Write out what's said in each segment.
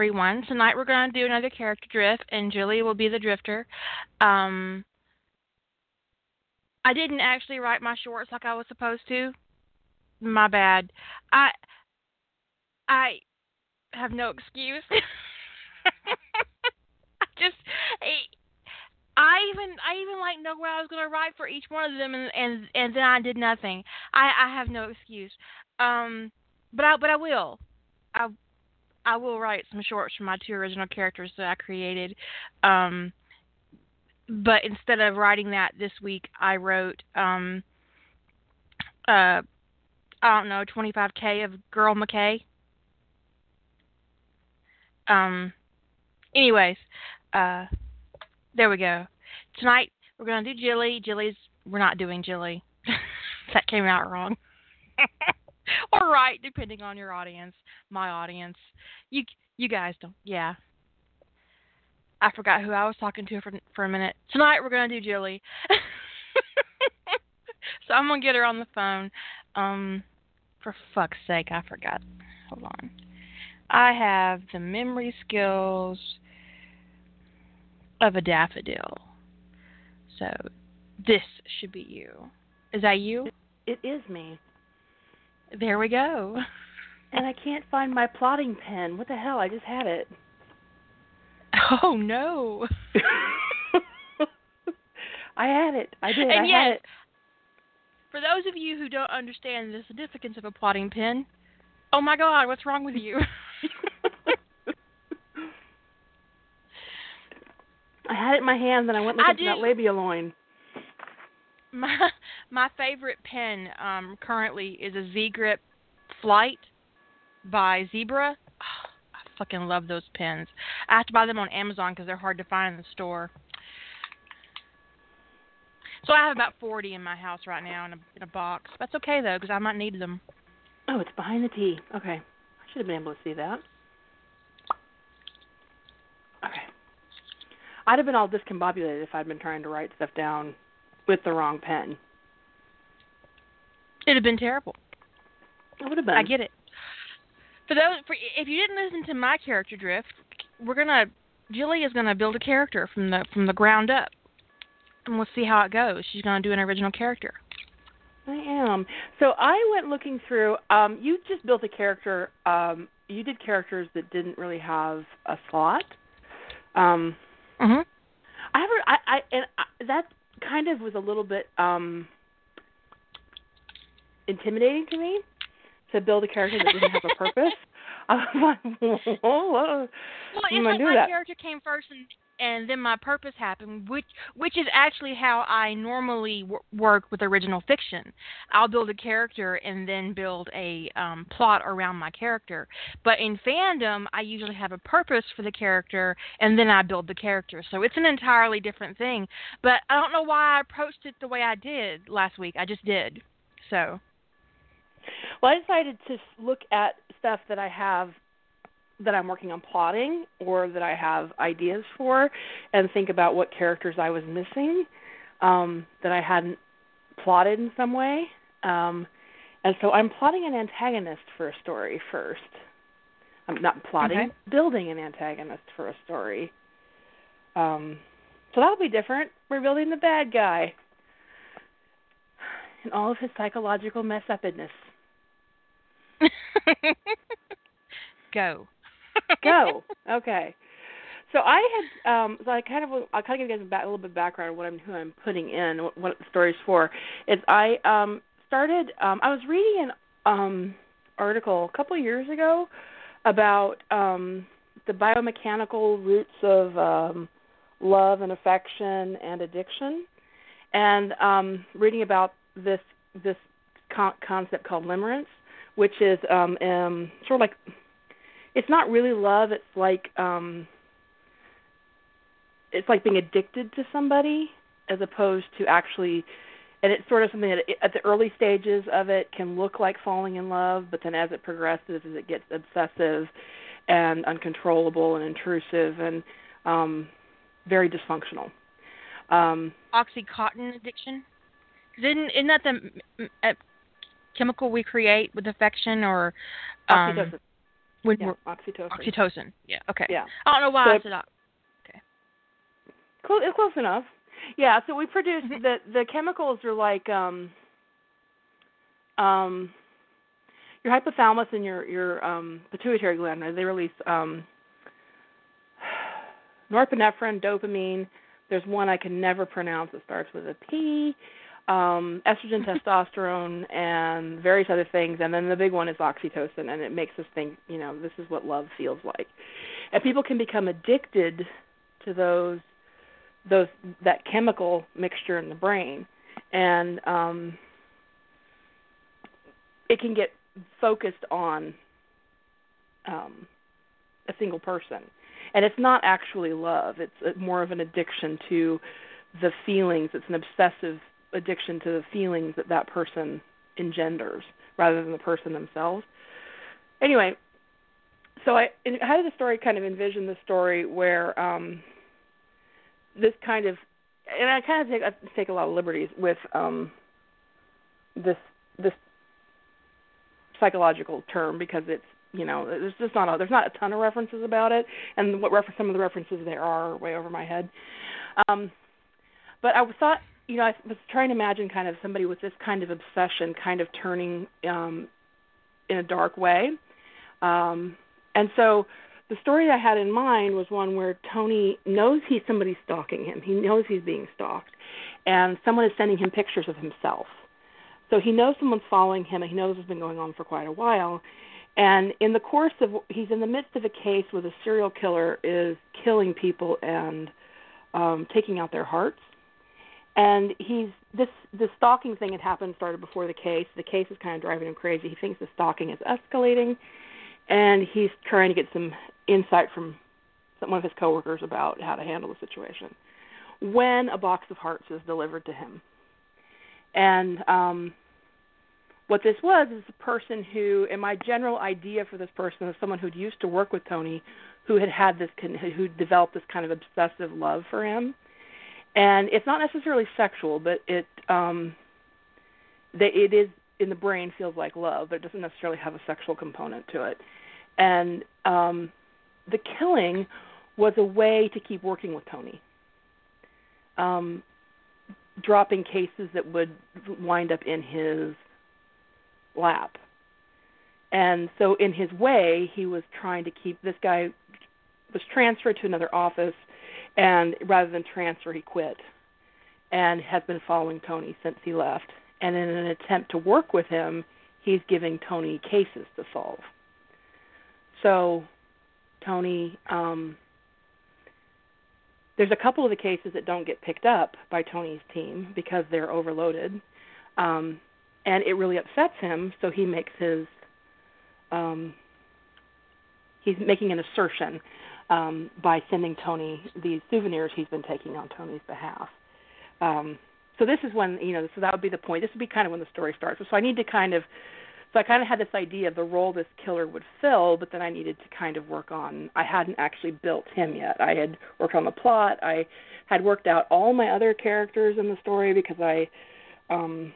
everyone. Tonight we're going to do another character drift, and Julie will be the drifter. Um, I didn't actually write my shorts like I was supposed to. My bad. I I have no excuse. I just I even I even like know what I was gonna write for each one of them, and and and then I did nothing. I I have no excuse. Um, but I but I will. I I will write some shorts for my two original characters that I created. Um, but instead of writing that this week, I wrote um, uh, I don't know, 25k of Girl McKay. Um, anyways, uh, there we go. Tonight we're gonna do Jilly. Jilly's we're not doing Jilly. that came out wrong. or right, depending on your audience. My audience. You you guys don't. Yeah. I forgot who I was talking to for for a minute. Tonight we're gonna do Jilly. so I'm gonna get her on the phone. Um, for fuck's sake, I forgot. Hold on. I have the memory skills of a daffodil. So this should be you. Is that you? It is me. There we go. And I can't find my plotting pen. What the hell? I just had it. Oh no. I had it. I did. And I yet, had it. For those of you who don't understand the significance of a plotting pen, oh my god, what's wrong with you? I had it in my hands and I went looking I for that do. labialoin. my my favorite pen um currently is a Z Grip Flight by Zebra. Oh, I fucking love those pens. I have to buy them on Amazon because they're hard to find in the store. So I have about 40 in my house right now in a, in a box. That's okay though because I might need them. Oh, it's behind the T. Okay. I should have been able to see that. Okay. I'd have been all discombobulated if I'd been trying to write stuff down with the wrong pen. It'd have been terrible. It would have been. I get it. For those, for if you didn't listen to my character drift, we're gonna Jilly is gonna build a character from the from the ground up, and we'll see how it goes. She's gonna do an original character. I am. So I went looking through. Um, you just built a character. Um, you did characters that didn't really have a slot. Um, Mhm. I have. I, I and I, that kind of was a little bit um, intimidating to me to build a character that didn't have a purpose. I was like, whoa, whoa. Well, I'm it's gonna like do my that. character came first, and and then my purpose happened, which which is actually how I normally w- work with original fiction. I'll build a character and then build a um, plot around my character. But in fandom, I usually have a purpose for the character, and then I build the character. So it's an entirely different thing. But I don't know why I approached it the way I did last week. I just did. So Well, I decided to look at stuff that I have that I'm working on plotting or that I have ideas for and think about what characters I was missing um, that I hadn't plotted in some way. Um, and so I'm plotting an antagonist for a story first. I'm not plotting, Okay. building an antagonist for a story. Um, so that'll be different. We're building the bad guy and all of his psychological mess upness. Go. Go. Okay. So I had um so I kind of I'll kind of give you guys a, back, a little bit of background on what I'm who I'm putting in what, what the story's for. Is I um started um I was reading an um article a couple of years ago about um the biomechanical roots of um love and affection and addiction and um reading about this this con- concept called limerence which is um um sort of like it's not really love it's like um it's like being addicted to somebody as opposed to actually and it's sort of something that at the early stages of it can look like falling in love but then as it progresses as it gets obsessive and uncontrollable and intrusive and um very dysfunctional um Oxycontin addiction? Isn't isn't that the uh, chemical we create with affection or um, oxytocin When yeah, oxytocin. oxytocin. Yeah. Okay. Yeah. I don't know why So I it- said ox- Close, close enough. Yeah, so we produce Mhm. the the chemicals are like um um your hypothalamus and your your um pituitary gland they release um norepinephrine, dopamine. There's one I can never pronounce that starts with a P. Um, estrogen, testosterone, and various other things, and then the big one is oxytocin, and it makes us think, you know, this is what love feels like. And people can become addicted to those those that chemical mixture in the brain and um it can get focused on um a single person. And it's not actually love. It's uh, more of an addiction to the feelings. It's an obsessive addiction to the feelings that that person engenders rather than the person themselves. Anyway so i how did the story kind of envision the story where um this kind of and I kind of take I take a lot of liberties with um this this psychological term because it's you know there's just not a, there's not a ton of references about it. And what reference some of the references there are way over my head. Um but I thought you know I was trying to imagine kind of somebody with this kind of obsession kind of turning um in a dark way um and so the story I had in mind was one where Tony knows he's somebody stalking him. He knows he's being stalked, and someone is sending him pictures of himself. So he knows someone's following him, and he knows it's been going on for quite a while. And in the course of, he's in the midst of a case where the serial killer is killing people and um, taking out their hearts. And he's this the stalking thing had happened started before the case. The case is kind of driving him crazy. He thinks the stalking is escalating, and he's trying to get some insight from some, one of his coworkers about how to handle the situation. When a box of hearts is delivered to him, and um, what this was is a person who, and my general idea for this person is someone who'd used to work with Tony, who had had this, who developed this kind of obsessive love for him, and it's not necessarily sexual, but it, um, that it is in the brain feels like love, but it doesn't necessarily have a sexual component to it, and um, the killing was a way to keep working with Tony. Um, dropping cases that would wind up in his lap. And so in his way, he was trying to keep this guy was transferred to another office and rather than transfer he quit and has been following Tony since he left. And in an attempt to work with him, he's giving Tony cases to solve. So Tony um there's a couple of the cases that don't get picked up by Tony's team because they're overloaded. Um and it really upsets him, so he makes his um he's making an assertion um by sending Tony these souvenirs he's been taking on Tony's behalf. Um so this is when, you know, so that would be the point. This would be kind of when the story starts. So I need to kind of so I kind of had this idea of the role this killer would fill, but then I needed to kind of work on. I hadn't actually built him yet. I had worked on the plot. I had worked out all my other characters in the story because I um,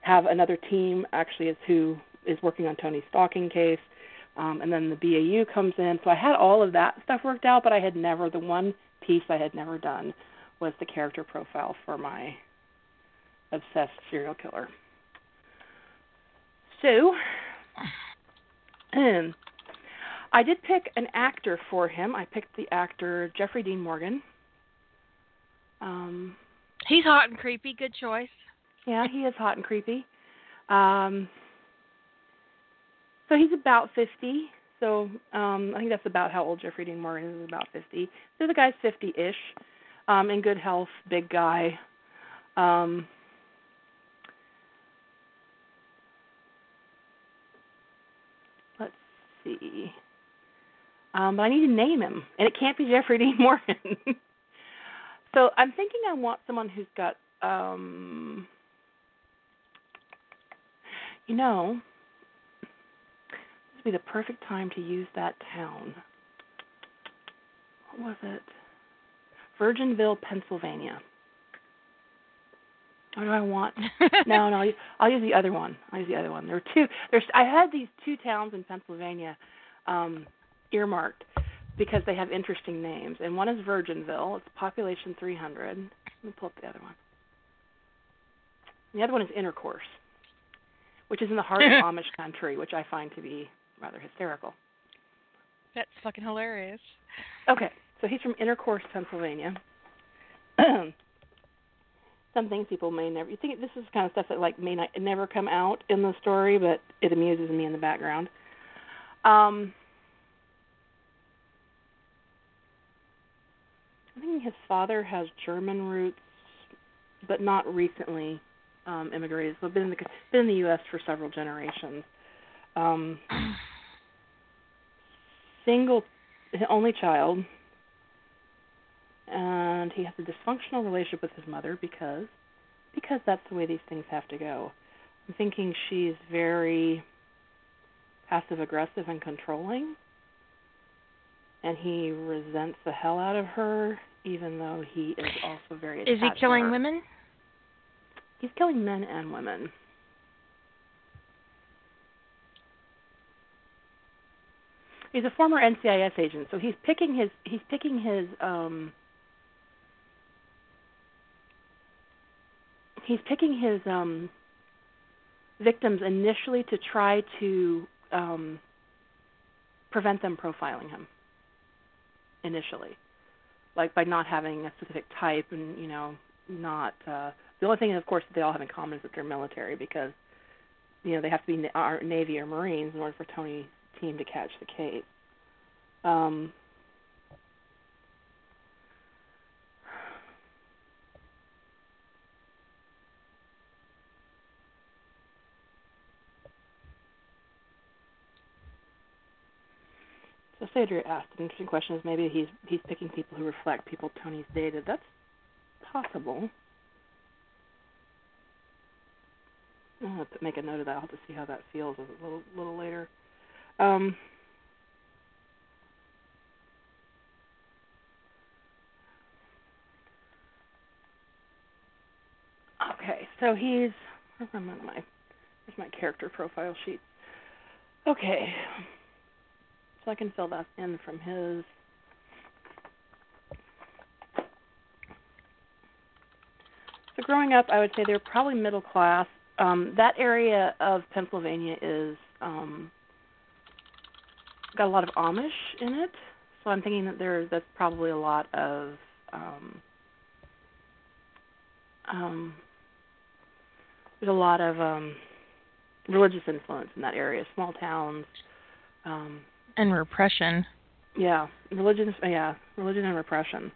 have another team actually is who is working on Tony's stalking case, um, and then the BAU comes in. So I had all of that stuff worked out, but I had never the one piece I had never done was the character profile for my obsessed serial killer. So, um, I did pick an actor for him. I picked the actor Jeffrey Dean Morgan. Um, He's hot and creepy. Good choice. yeah, he is hot and creepy. Um, so he's about 50. So um, I think that's about how old Jeffrey Dean Morgan is. About 50. So the guy's 50-ish, um, in good health, big guy. Um, let's see. Um, but I need to name him, and it can't be Jeffrey Dean Morgan. so I'm thinking I want someone who's got, um, you know, would be the perfect time to use that town. What was it? Virginville, Pennsylvania. What do I want? no, no, I'll use the other one. I'll use the other one. There were two. There's. I had these two towns in Pennsylvania um, earmarked because they have interesting names, and one is Virginville. It's population 300. Let me pull up the other one. The other one is Intercourse, which is in the heart of Amish country, which I find to be rather hysterical. That's fucking hilarious. Okay, so he's from Intercourse, Pennsylvania. Some things people may never. You think this is kind of stuff that like may not never come out in the story, but it amuses me in the background. Um, I think his father has German roots, but not recently um, immigrated. So been in the been in the U.S. for several generations. Um, single, only child, and he has a dysfunctional relationship with his mother because because that's the way these things have to go. I'm thinking she's very passive aggressive and controlling and he resents the hell out of her even though he is also very Is he killing women? He's killing men and women. He's a former NCIS agent, so he's picking his he's picking his um he's picking his um victims initially to try to um prevent them profiling him initially. Like by not having a specific type and you know not uh the only thing of course that they all have in common is that they're military because you know they have to be our navy or marines in order for tony's team to catch the case um So Sadria asked an interesting question: Is maybe he's he's picking people who reflect people Tony's dated? That's possible. I'll have to make a note of that. I'll have to see how that feels a little little later. Um, okay, so he's where's my where's my character profile sheet? Okay, so I can fill that in from his. So growing up, I would say they're probably middle class. Um, that area of Pennsylvania is um, got a lot of Amish in it, so I'm thinking that there that's probably a lot of um, um, there's a lot of um, religious influence in that area. Small towns. Um, and repression. Yeah, religion. Yeah, religion and repression.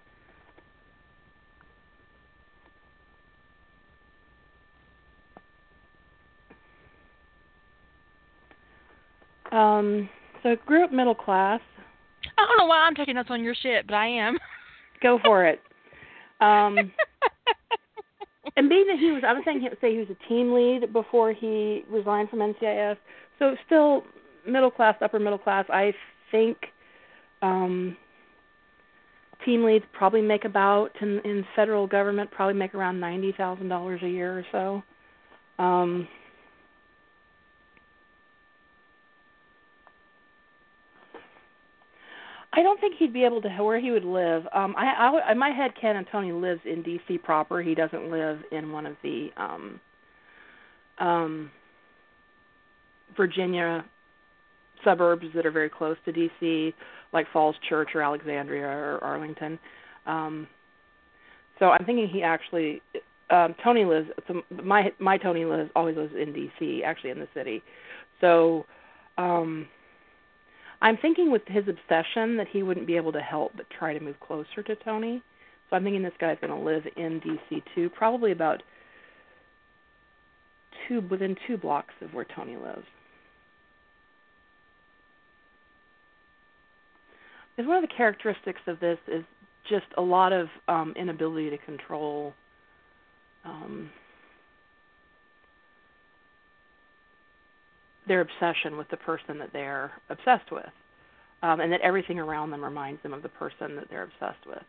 Um, so grew up middle class. I don't know why I'm taking notes on your shit, but I am. Go for it. Um, and being that he was, I was saying, he say he was a team lead before he resigned from NCIS. So still middle class, upper middle class. I think um, team leads probably make about in, in federal government probably make around ninety thousand dollars a year or so. Um, I don't think he'd be able to where he would live. Um, I, I, in my head, canon Tony lives in D.C. proper. He doesn't live in one of the um, um, Virginia suburbs that are very close to DC, like Falls Church or Alexandria or Arlington. Um, so I'm thinking he actually um, Tony lives. So my my Tony lives always lives in DC, actually in the city. So um, I'm thinking with his obsession that he wouldn't be able to help but try to move closer to Tony. So I'm thinking this guy's going to live in DC too, probably about two within two blocks of where Tony lives. Because one of the characteristics of this is just a lot of um, inability to control um, their obsession with the person that they're obsessed with, um, and that everything around them reminds them of the person that they're obsessed with.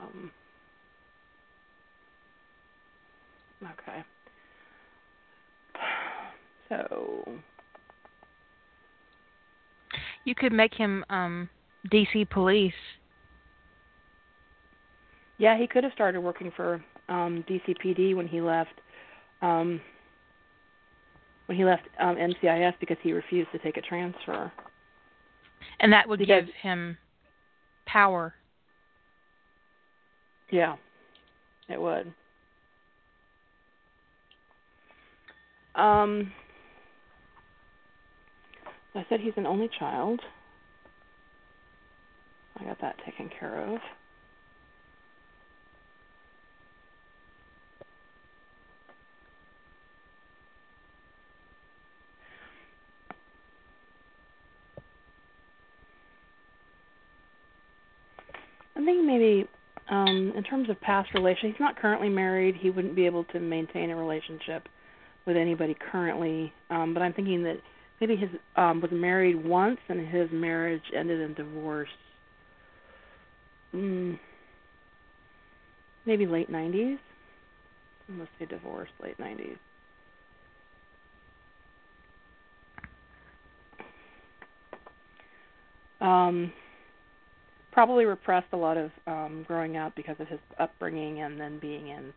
Um, Okay. So you could make him um DC police. Yeah, he could have started working for um DCPD when he left um when he left um NCIS because he refused to take a transfer. And that would because, give him power. Yeah. It would. Um I said he's an only child. I got that taken care of. I think maybe um in terms of past relations, he's not currently married. He wouldn't be able to maintain a relationship with anybody currently. Um but I'm thinking that maybe his um was married once and his marriage ended in divorce. Mm, maybe late 90s. Let's say divorce, late 90s. Um, probably repressed a lot of um, growing up because of his upbringing and then being in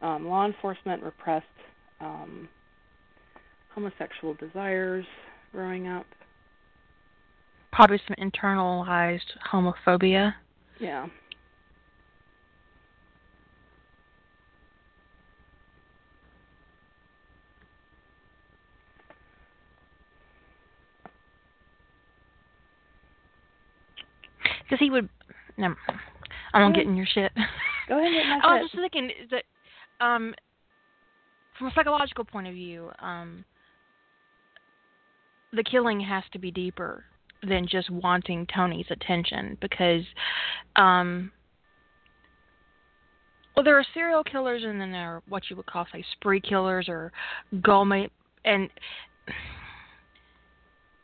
um, law enforcement, repressed um, homosexual desires growing up. Probably some internalized homophobia. Yeah. Because he would. No, I won't get in your shit. Go ahead and get my I was just thinking that, um, from a psychological point of view, um, the killing has to be deeper than just wanting Tony's attention because, um, well, there are serial killers and then there are what you would call, say, spree killers or gourmet, and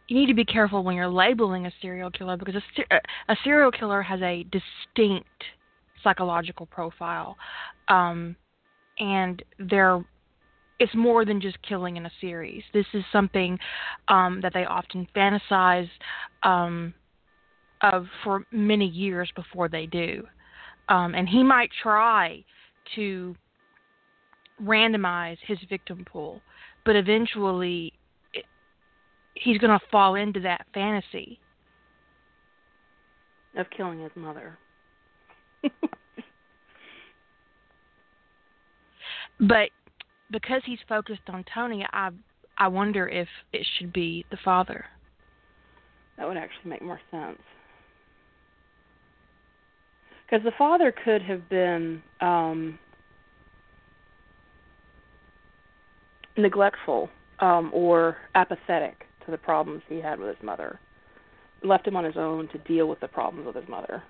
you need to be careful when you're labeling a serial killer because a, a serial killer has a distinct psychological profile, um, and they're it's more than just killing in a series. This is something um, that they often fantasize um, of for many years before they do, um, and he might try to randomize his victim pool, but eventually he's going to fall into that fantasy of killing his mother. but because he's focused on Tony, I I wonder if it should be the father. That would actually make more sense. Because the father could have been um, neglectful um, or apathetic to the problems he had with his mother, left him on his own to deal with the problems with his mother.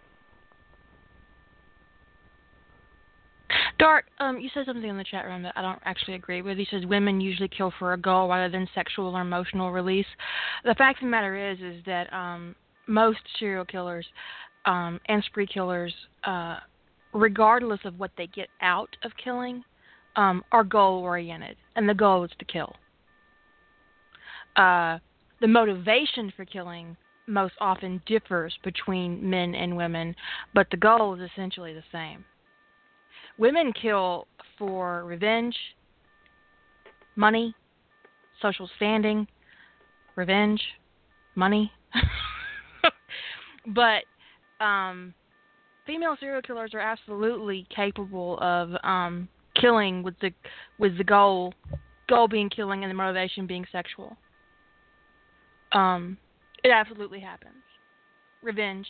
Dart, um, you said something in the chat room that I don't actually agree with. He says women usually kill for a goal rather than sexual or emotional release. The fact of the matter is, is that um, most serial killers um, and spree killers, uh, regardless of what they get out of killing, um, are goal oriented, and the goal is to kill. Uh, the motivation for killing most often differs between men and women, but the goal is essentially the same. Women kill for revenge, money, social standing, revenge, money. but um, female serial killers are absolutely capable of um, killing with the with the goal goal being killing and the motivation being sexual. Um, it absolutely happens. Revenge,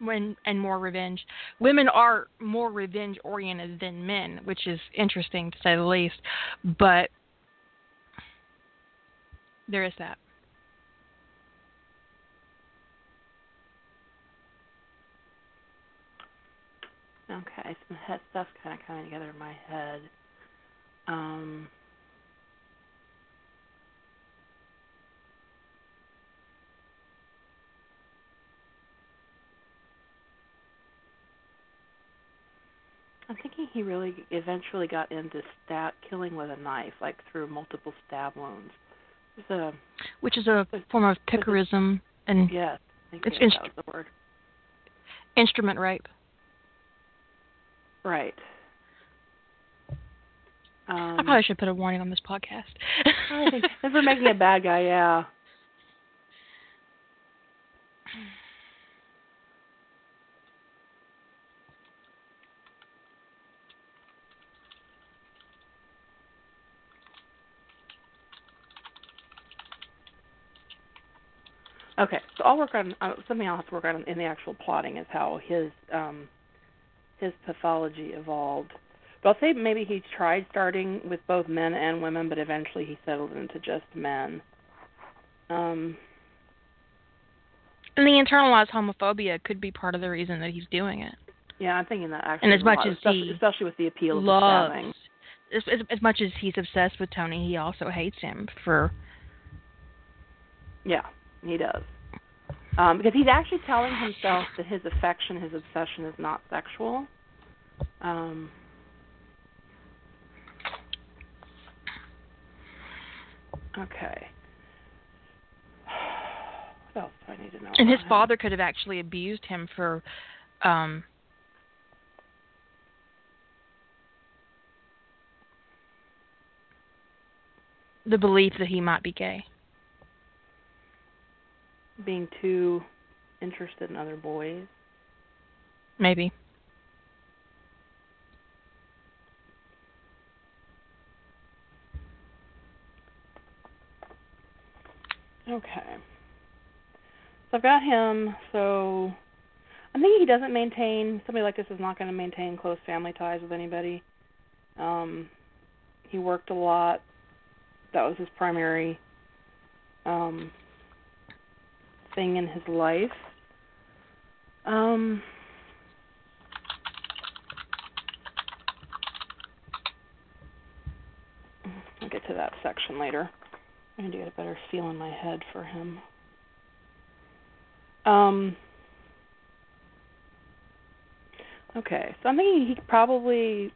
when and more revenge. Women are more revenge oriented than men, which is interesting to say the least. But there is that. Okay, some head stuff's kind of coming together in my head. Um, I'm thinking he really eventually got into stab killing with a knife, like through multiple stab wounds. A which is a form of piquerism and yes, it's inst- was the word. instrument rape. Right. Um, I probably should put a warning on this podcast. If we're making a bad guy, yeah. Okay, so I'll work on uh, something I'll have to work on in the actual plotting is how his um his pathology evolved. But I'll say maybe he tried starting with both men and women, but eventually he settled into just men. Um, and the internalized homophobia could be part of the reason that he's doing it. yeah, I'm thinking that actually. And as much lot, as especially, he especially with the appeal of the stabbing. As, as, as much as he's obsessed with Tony, he also hates him for. Yeah, he does. Um, because he's actually telling himself that his affection, his obsession is not sexual. Um, okay. What else do I need to know? And his him? father could have actually abused him for. um the belief that he might be gay. Being too interested in other boys. Maybe. Okay. So I've got him. So I'm thinking he doesn't maintain somebody like this is not going to maintain close family ties with anybody. Um, he worked a lot. That was his primary um, thing in his life. Um, I'll get to that section later. I need to get a better feel in my head for him. Um. Okay, so I'm thinking he probably.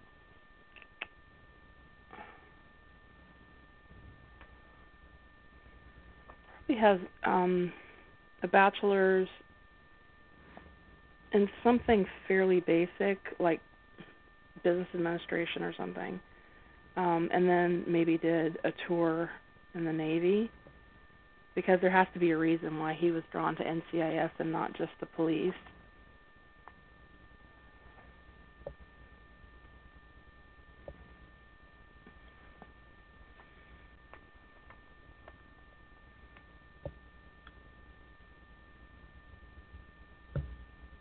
Probably has um, a bachelor's in something fairly basic, like business administration or something, um, and then maybe did a tour in the Navy because there has to be a reason why he was drawn to NCIS and not just the police.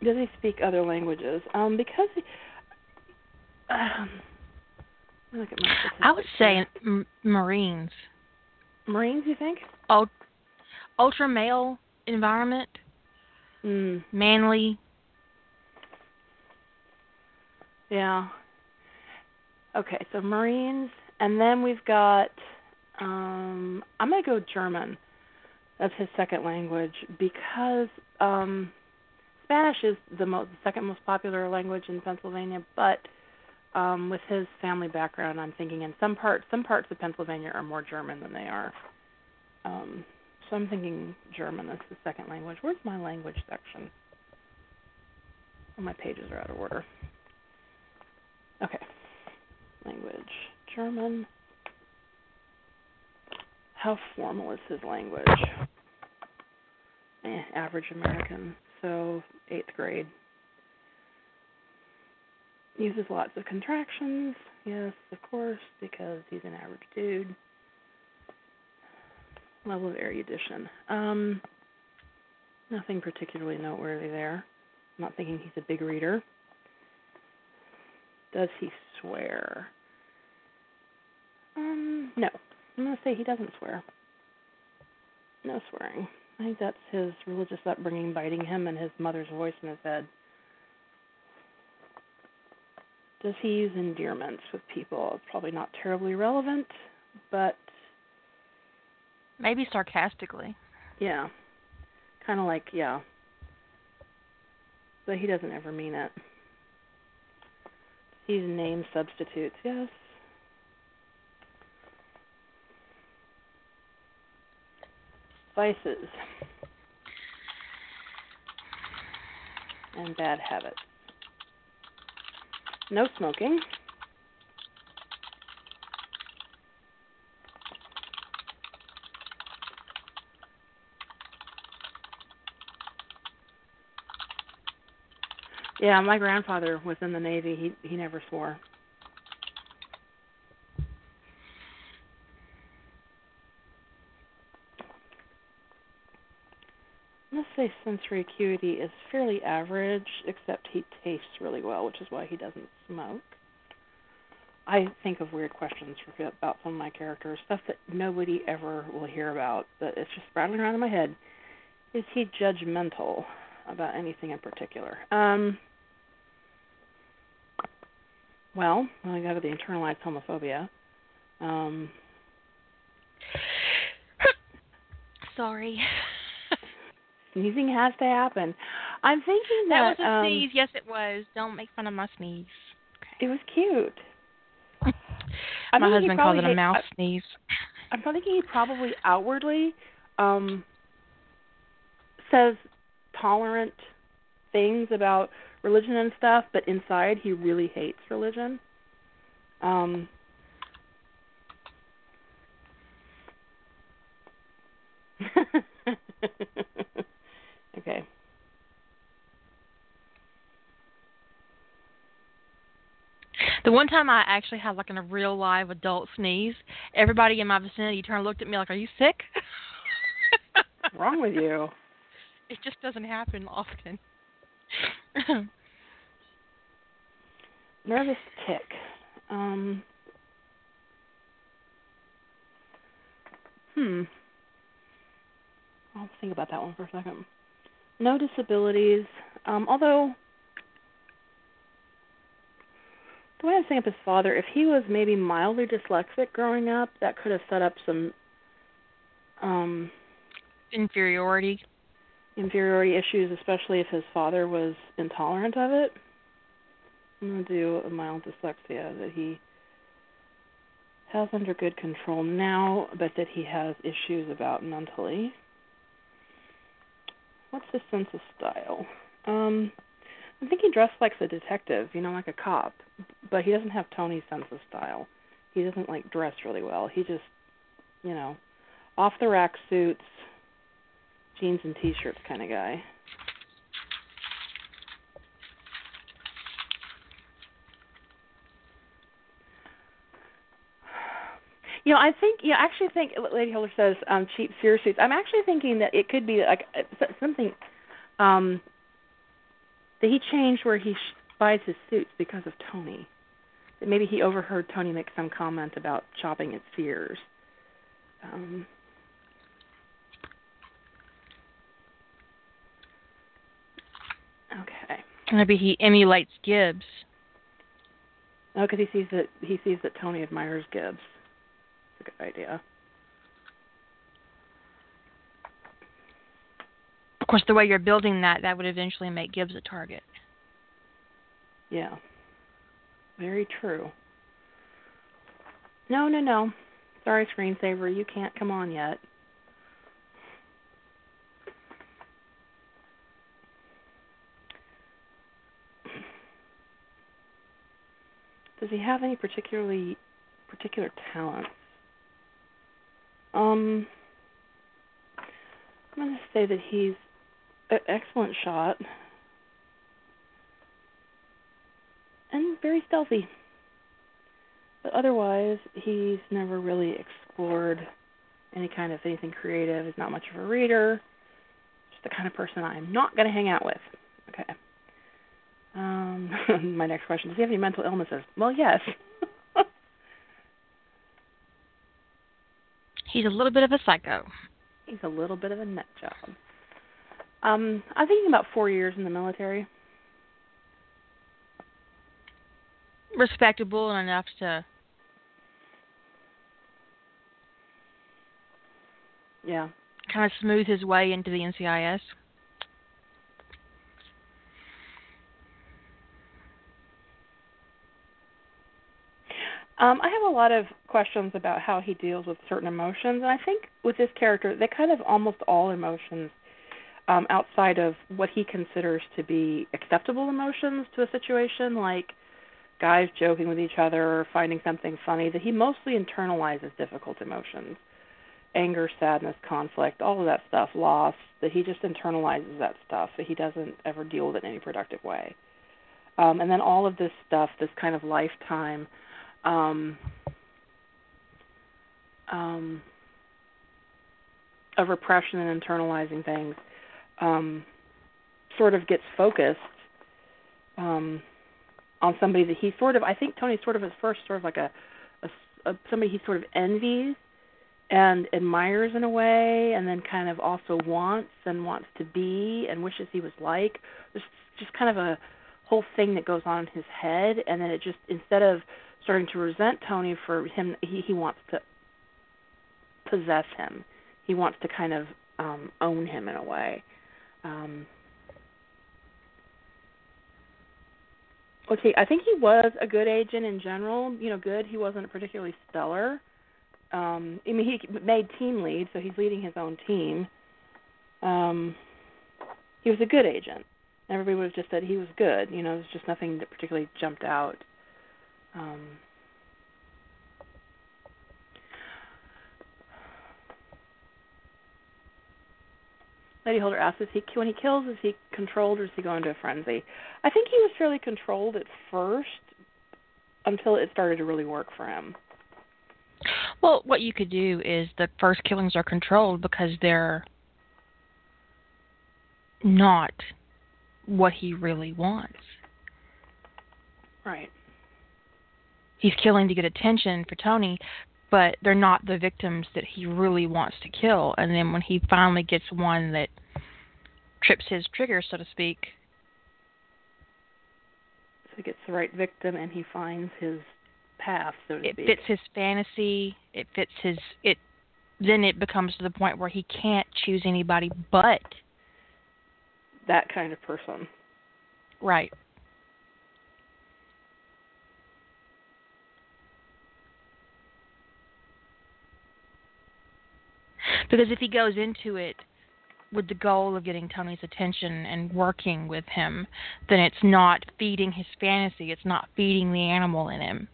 Does he speak other languages? Um, because um, look at my I would say m- Marines. Marines. You think? Ult- ultra male environment, Mm, manly. yeah. Okay, so Marines, and then we've got. Um, I'm gonna go German. That's his second language because um, Spanish is the second most popular language in Pennsylvania, but um, with his family background, I'm thinking in some parts, some parts of Pennsylvania are more German than they are. Um, so I'm thinking German is the second language. Where's my language section? My pages are out of order. Okay. Language. German. How formal is his language? Eh, average American. So, eighth grade. Uses lots of contractions. Yes, of course, because he's an average dude. Level of erudition. Um, nothing particularly noteworthy there. I'm not thinking he's a big reader. Does he swear? Um, no. I'm going to say he doesn't swear. No swearing. I think that's his religious upbringing biting him and his mother's voice in his head. Does he use endearments with people? It's probably not terribly relevant, but Maybe sarcastically. yeah. Kind of like, yeah. But he doesn't ever mean it. He's name substitutes, yes. Vices and bad habits. No smoking. Yeah, my grandfather was in the Navy. He he never swore. Let's say sensory acuity is fairly average, except he tastes really well, which is why he doesn't smoke. I think of weird questions for, about some of my characters, stuff that nobody ever will hear about, but it's just rattling around in my head. Is he judgmental about anything in particular? Um, well, I got to the internalized homophobia. Um, Sorry. Sneezing has to happen. I'm thinking that, that was a um, sneeze. Yes, it was. Don't make fun of my sneeze. It was cute. My husband calls it a mouse I, sneeze. I'm thinking he probably outwardly um says tolerant things about religion and stuff, but inside he really hates religion. Um okay. The one time I actually had like a real live adult sneeze, everybody in my vicinity turned and looked at me like, "Are you sick?" What's wrong with you? It just doesn't happen often. Nervous tick. Um Hmm. I'll think about that one for a second. No disabilities. Um, although the way I think of his father, if he was maybe mildly dyslexic growing up, that could have set up some um Inferiority. inferiority issues, especially if his father was intolerant of it. I'm gonna do a mild dyslexia that he has under good control now, but that he has issues about mentally. What's his sense of style? Um, I think he dressed like a detective, you know, like a cop, but he doesn't have Tony's sense of style. He doesn't like dress really well. He just, you know, off the rack suits, jeans and t-shirts kind of guy. You know, I think, you know, I actually think Lady Holder says um cheap Sears suits. I'm actually thinking that it could be like uh, something um that he changed where he sh- buys his suits because of Tony. That maybe he overheard Tony make some comment about shopping at Sears. Um Okay. Maybe he emulates Gibbs. Oh, because he sees that he sees that Tony admires Gibbs. A good idea. Of course, the way you're building that, that would eventually make Gibbs a target. Yeah. Very true. No, no, no. Sorry, screensaver, you can't come on yet. Does he have any particularly particular talents? Um, I'm going to say that he's an excellent shot and very stealthy. But otherwise, he's never really explored any kind of anything creative. He's not much of a reader. Just the kind of person I'm not going to hang out with. Okay. Um, my next question: Does he have any mental illnesses? Well, yes. He's a little bit of a psycho. He's a little bit of a nut job. Um, I'm thinking about four years in the military. Respectable and enough to Yeah. kind of smooth his way into the NCIS. Um, I have a lot of questions about how he deals with certain emotions, and I think with this character, they kind of almost all emotions um, outside of what he considers to be acceptable emotions to a situation, like guys joking with each other or finding something funny, that he mostly internalizes difficult emotions anger, sadness, conflict, all of that stuff, loss, that he just internalizes that stuff, that he doesn't ever deal with it in any productive way. Um, and then all of this stuff, this kind of lifetime um, um, of repression and internalizing things, um, sort of gets focused um, on somebody that he sort of, I think Tony's sort of at first sort of like a, a, a somebody he sort of envies and admires in a way and then kind of also wants and wants to be and wishes he was like. There's just kind of a whole thing that goes on in his head and then it just instead of starting to resent Tony for him he he wants to possess him he wants to kind of um own him in a way um okay i think he was a good agent in general you know good he wasn't particularly stellar um I mean he made team lead, so he's leading his own team. Um he was a good agent. Everybody was just said he was good, you know, there's just nothing that particularly jumped out. Um Lady Holder asks, is he when he kills, is he controlled or is he going into a frenzy? I think he was fairly controlled at first until it started to really work for him. Well, what you could do is the first killings are controlled because they're not what he really wants. Right. He's killing to get attention for Tony, but they're not the victims that he really wants to kill. And then when he finally gets one that trips his trigger, so to speak. So he gets the right victim and he finds his path, so to it speak. fits his fantasy. It fits his it. Then it becomes to the point where he can't choose anybody but that kind of person. Right. Because if he goes into it with the goal of getting Tony's attention and working with him, then it's not feeding his fantasy. It's not feeding the animal in him.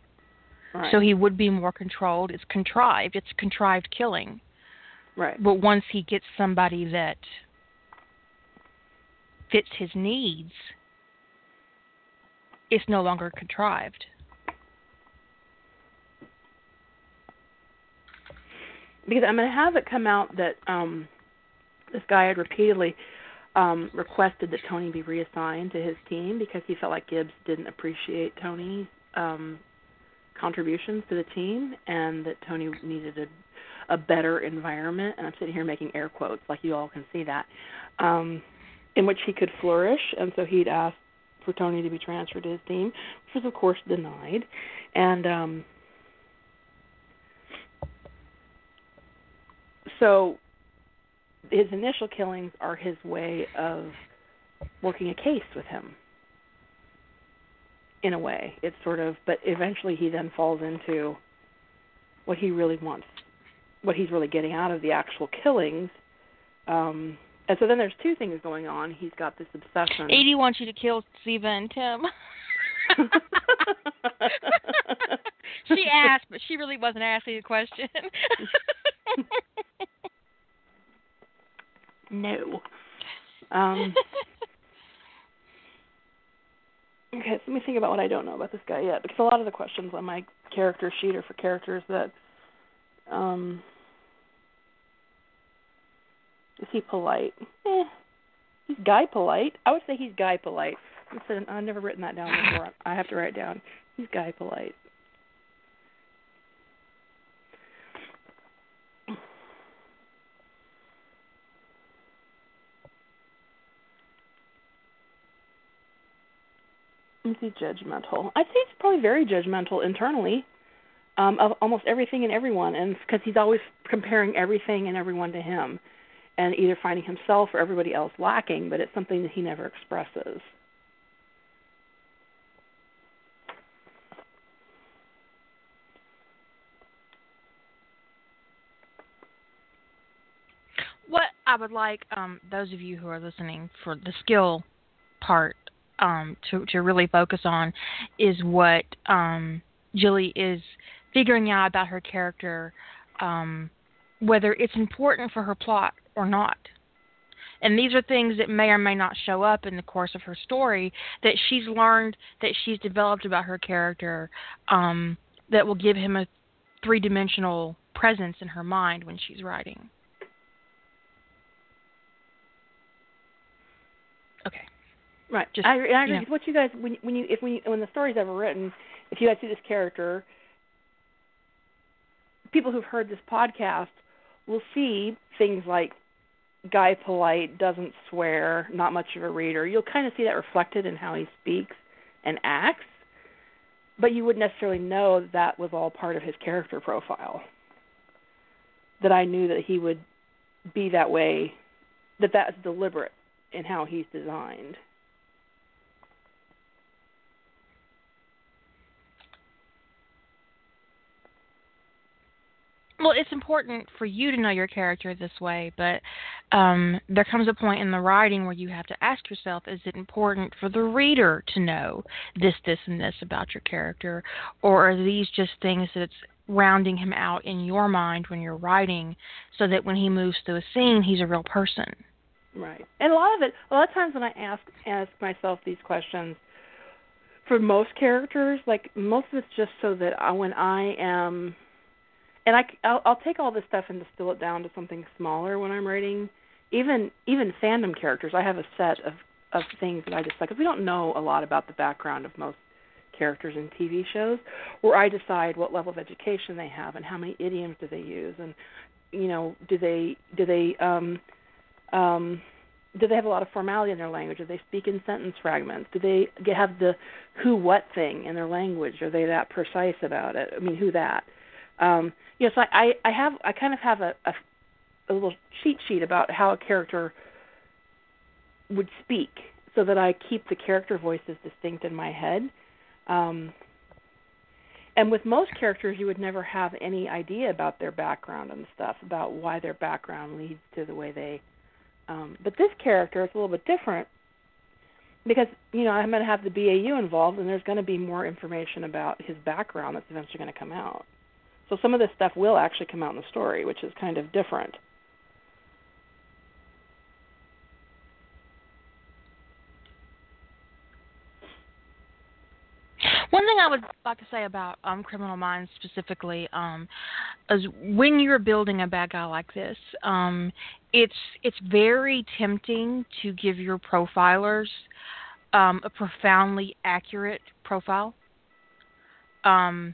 Right. So he would be more controlled. It's contrived. It's contrived killing. Right. But once he gets somebody that fits his needs, it's no longer contrived. Because I'm going to have it come out that um this guy had repeatedly um requested that Tony be reassigned to his team because he felt like Gibbs didn't appreciate Tony's um contributions to the team and that Tony needed a a better environment. And I'm sitting here making air quotes like you all can see that um in which he could flourish. And so he'd asked for Tony to be transferred to his team which was of course denied. And um so his initial killings are his way of working a case with him in a way. It's sort of, but eventually he then falls into what he really wants, what he's really getting out of the actual killings. Um, and so then there's two things going on. He's got this obsession. Edie wants you to kill Ziva and Tim. she asked, but she really wasn't asking a question. no. Um, Okay, so let me think about what I don't know about this guy yet, because a lot of the questions on my character sheet are for characters that um is he polite? Eh. He's guy polite. I would say he's guy polite. Listen, I've never written that down before. I have to write it down. He's guy polite. He's judgmental. I'd say he's probably very judgmental internally um, of almost everything and everyone, and because he's always comparing everything and everyone to him, and either finding himself or everybody else lacking, but it's something that he never expresses. What I would like um, those of you who are listening for the skill part um, to to really focus on is what um, is figuring out about her character, um, whether it's important for her plot or not. And these are things that may or may not show up in the course of her story that she's learned, that she's developed about her character, um, that will give him a three dimensional presence in her mind when she's writing. Okay. Right. Just, I, I agree. you know. What you guys when when you if when you, when the story's ever written, if you guys see this character, people who've heard this podcast will see things like guy polite, doesn't swear, not much of a reader. You'll kind of see that reflected in how he speaks and acts, but you wouldn't necessarily know that, that was all part of his character profile. That I knew that he would be that way, that that's deliberate in how he's designed. Well, it's important for you to know your character this way, but um, there comes a point in the writing where you have to ask yourself: Is it important for the reader to know this, this, and this about your character, or are these just things that's rounding him out in your mind when you're writing, so that when he moves through a scene, he's a real person? Right. And a lot of it, a lot of times when I ask ask myself these questions, for most characters, like most of it's just so that I, when I am and I, I'll, I'll take all this stuff and distill it down to something smaller when I'm writing. Even even fandom characters, I have a set of of things that I just like. Because we don't know a lot about the background of most characters in TV shows, where I decide what level of education they have and how many idioms do they use, and you know, do they do they um um do they have a lot of formality in their language? Do they speak in sentence fragments? Do they have the who what thing in their language? Are they that precise about it? I mean, who that? Um, yes, I, I, I have I kind of have a, a a little cheat sheet about how a character would speak, so that I keep the character voices distinct in my head. Um, and with most characters, you would never have any idea about their background and stuff, about why their background leads to the way they. Um, but this character is a little bit different because you know I'm going to have the BAU involved, and there's going to be more information about his background that's eventually going to come out. So some of this stuff will actually come out in the story, which is kind of different. One thing I would like to say about um, Criminal Minds specifically um, is when you're building a bad guy like this, um, it's it's very tempting to give your profilers um, a profoundly accurate profile. Um,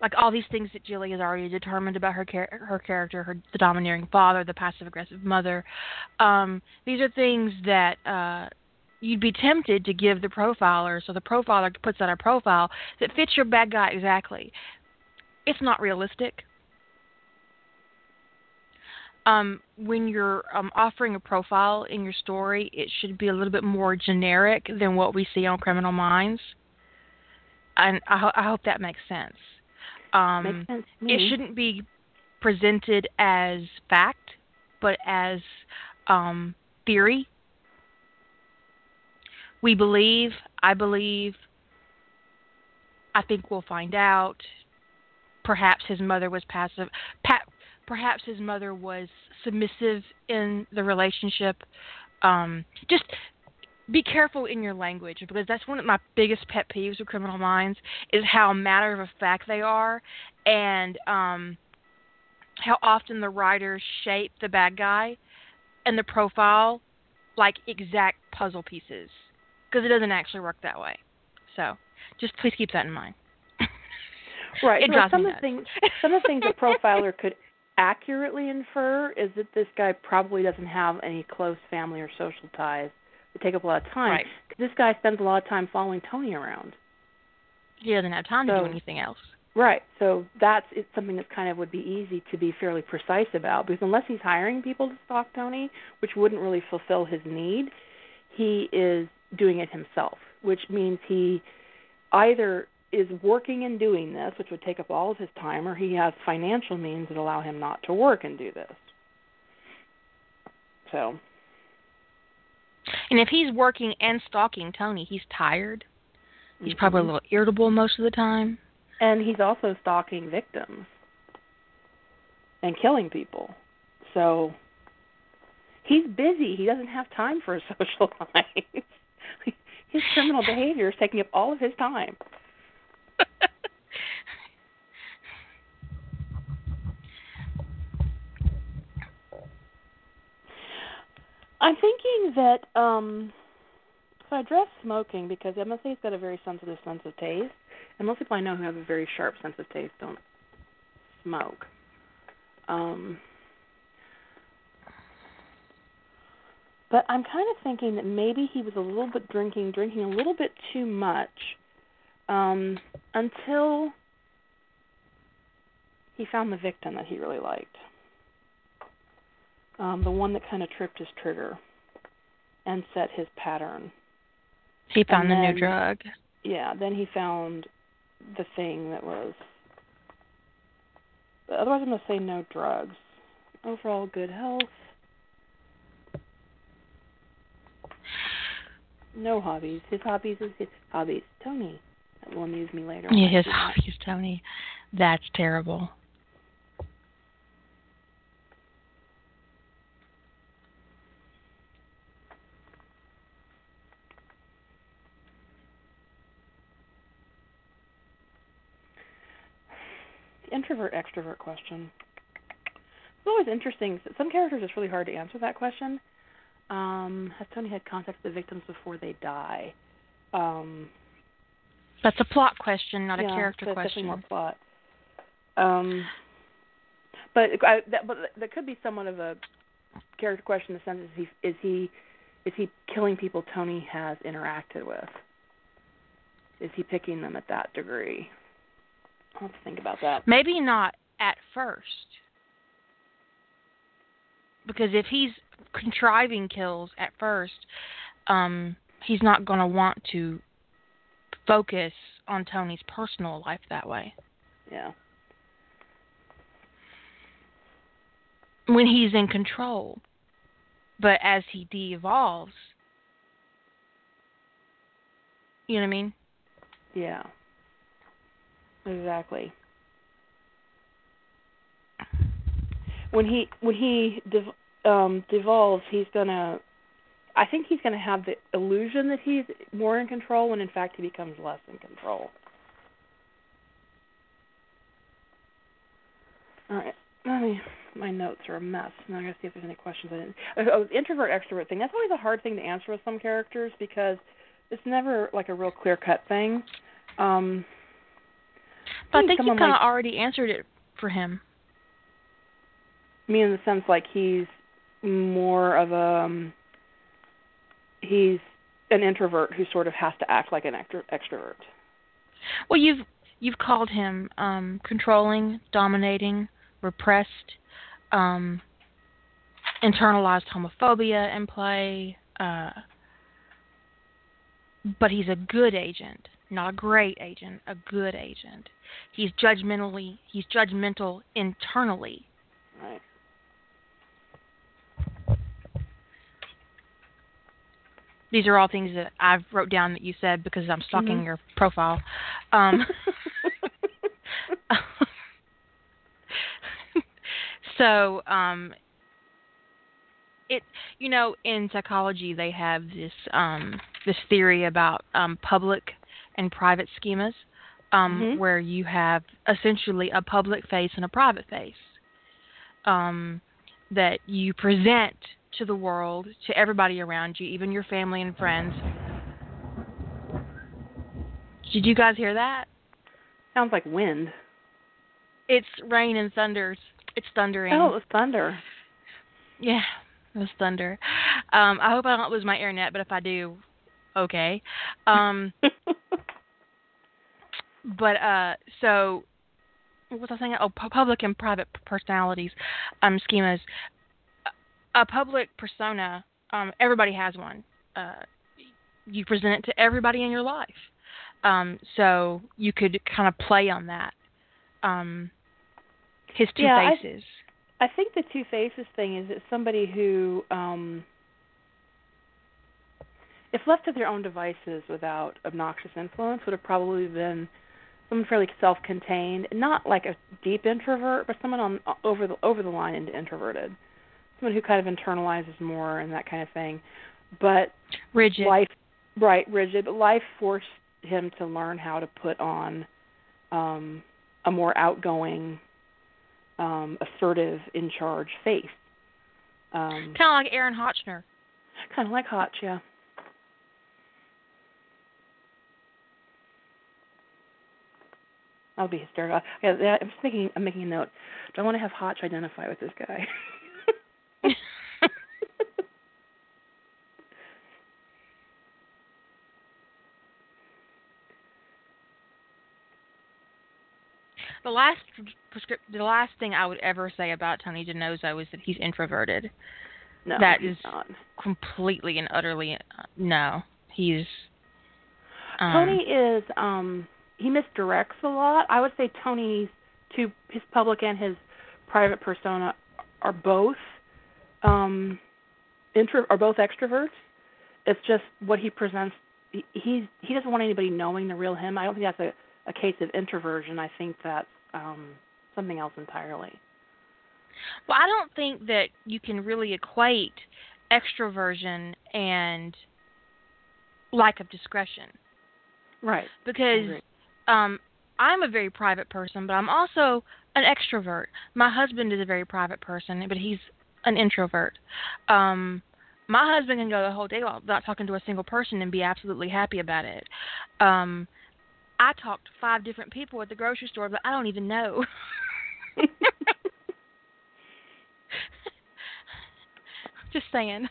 like all these things that Jilly has already determined about her char- her character, her the domineering father, the passive aggressive mother. Um, these are things that uh, you'd be tempted to give the profiler, so the profiler puts out a profile that fits your bad guy exactly. It's not realistic. Um, when you're um, offering a profile in your story, it should be a little bit more generic than what we see on Criminal Minds. And I, ho- I hope that makes sense. Um, Makes sense to it shouldn't be presented as fact, but as um, theory. We believe, I believe, I think we'll find out. Perhaps his mother was passive. Pa- perhaps his mother was submissive in the relationship. Um, just be careful in your language because that's one of my biggest pet peeves with criminal minds is how matter of fact they are and um how often the writers shape the bad guy and the profile like exact puzzle pieces because it doesn't actually work that way. So just please keep that in mind. Right. It no, some of the things some of the things a profiler could accurately infer is that this guy probably doesn't have any close family or social ties that take up a lot of time. Right. 'Cause This guy spends a lot of time following Tony around. he doesn't have time to do anything else Right. So that's it's something that kind of would be easy to be fairly precise about because unless he's hiring people to stalk Tony, which wouldn't really fulfill his need, he is doing it himself, which means he either is working and doing this, which would take up all of his time, or he has financial means that allow him not to work and do this. So. And if he's working and stalking Tony, he's tired. He's mm-hmm. probably a little irritable most of the time. And he's also stalking victims and killing people. So he's busy. He doesn't have time for a social life. his criminal behavior is taking up all of his time. I'm thinking that um so I address smoking because MSA's got a very sensitive sense of taste, and most people I know who have a very sharp sense of taste don't smoke. Um, but I'm kind of thinking that maybe he was a little bit drinking, drinking a little bit too much, um, until he found the victim that he really liked um, the one that kind of tripped his trigger and set his pattern. He found then, the new drug. Yeah, then he found the thing that was. Otherwise, I'm going to say no drugs. Overall, good health. No hobbies. His hobbies is his hobbies. Tony. That will amuse me later. Yeah, his hobbies, Tony. That's terrible. Introvert extrovert question. It's always interesting. Some characters it's really hard to answer that question. Um, has Tony had contact with the victims before they die? Um, that's a plot question, not yeah, a character that's question. Definitely more plot. Um, but I, that, but that could be somewhat of a character question in the sense is he is he is he killing people Tony has interacted with? Is he picking them at that degree? I'll have to think about that. Maybe not at first. Because if he's contriving kills at first, um, he's not going to want to focus on Tony's personal life that way. Yeah. When he's in control. But as he de evolves, you know what I mean? Yeah. Exactly. When he when he dev- um, devolves, he's gonna. I think he's gonna have the illusion that he's more in control, when in fact he becomes less in control. All right. Let me. My notes are a mess. Now I gotta see if there's any questions. I didn't. Oh, the introvert extrovert thing. That's always a hard thing to answer with some characters because it's never like a real clear cut thing. Um, but I think you kind of like, already answered it for him. Me in the sense like he's more of a um, he's an introvert who sort of has to act like an extro- extrovert. Well, you've you've called him um controlling, dominating, repressed, um internalized homophobia in play. Uh, but he's a good agent, not a great agent, a good agent. He's judgmentally he's judgmental internally. Right. These are all things that I've wrote down that you said because I'm stalking mm-hmm. your profile. Um, so um, it you know in psychology they have this um, this theory about um, public and private schemas um, mm-hmm. where you have essentially a public face and a private face um, that you present to the world, to everybody around you, even your family and friends. Did you guys hear that? Sounds like wind. It's rain and thunders. It's thundering. Oh, it was thunder. Yeah, it was thunder. Um, I hope I don't lose my internet, but if I do, okay. Um, but uh, so what was I saying? Oh, public and private personalities, um, schemas. A public persona, um, everybody has one. Uh, you present it to everybody in your life. Um, so you could kind of play on that. Um, his two yeah, faces. I think the two faces thing is that somebody who, um if left to their own devices without obnoxious influence, would have probably been someone fairly self-contained, not like a deep introvert, but someone on over the over the line into introverted, someone who kind of internalizes more and that kind of thing. But rigid, life, right, rigid. But life forced him to learn how to put on um, a more outgoing, um, assertive, in charge face. Um, kind of like Aaron Hotchner. Kind of like Hotch, yeah. I'll be hysterical. Yeah, I'm just making I'm making a note. Do I want to have Hotch identify with this guy? the last prescript the last thing I would ever say about Tony DiNozzo is that he's introverted. No, that he's is not. completely and utterly uh, no. He's um, Tony is um he misdirects a lot. I would say Tony's to his public and his private persona are both um intro are both extroverts. It's just what he presents he he's, he doesn't want anybody knowing the real him. I don't think that's a a case of introversion. I think that's um something else entirely. Well, I don't think that you can really equate extroversion and lack of discretion. Right. Because um I'm a very private person, but I'm also an extrovert. My husband is a very private person, but he's an introvert. Um my husband can go the whole day without talking to a single person and be absolutely happy about it. Um I talked to five different people at the grocery store, but I don't even know. Just saying.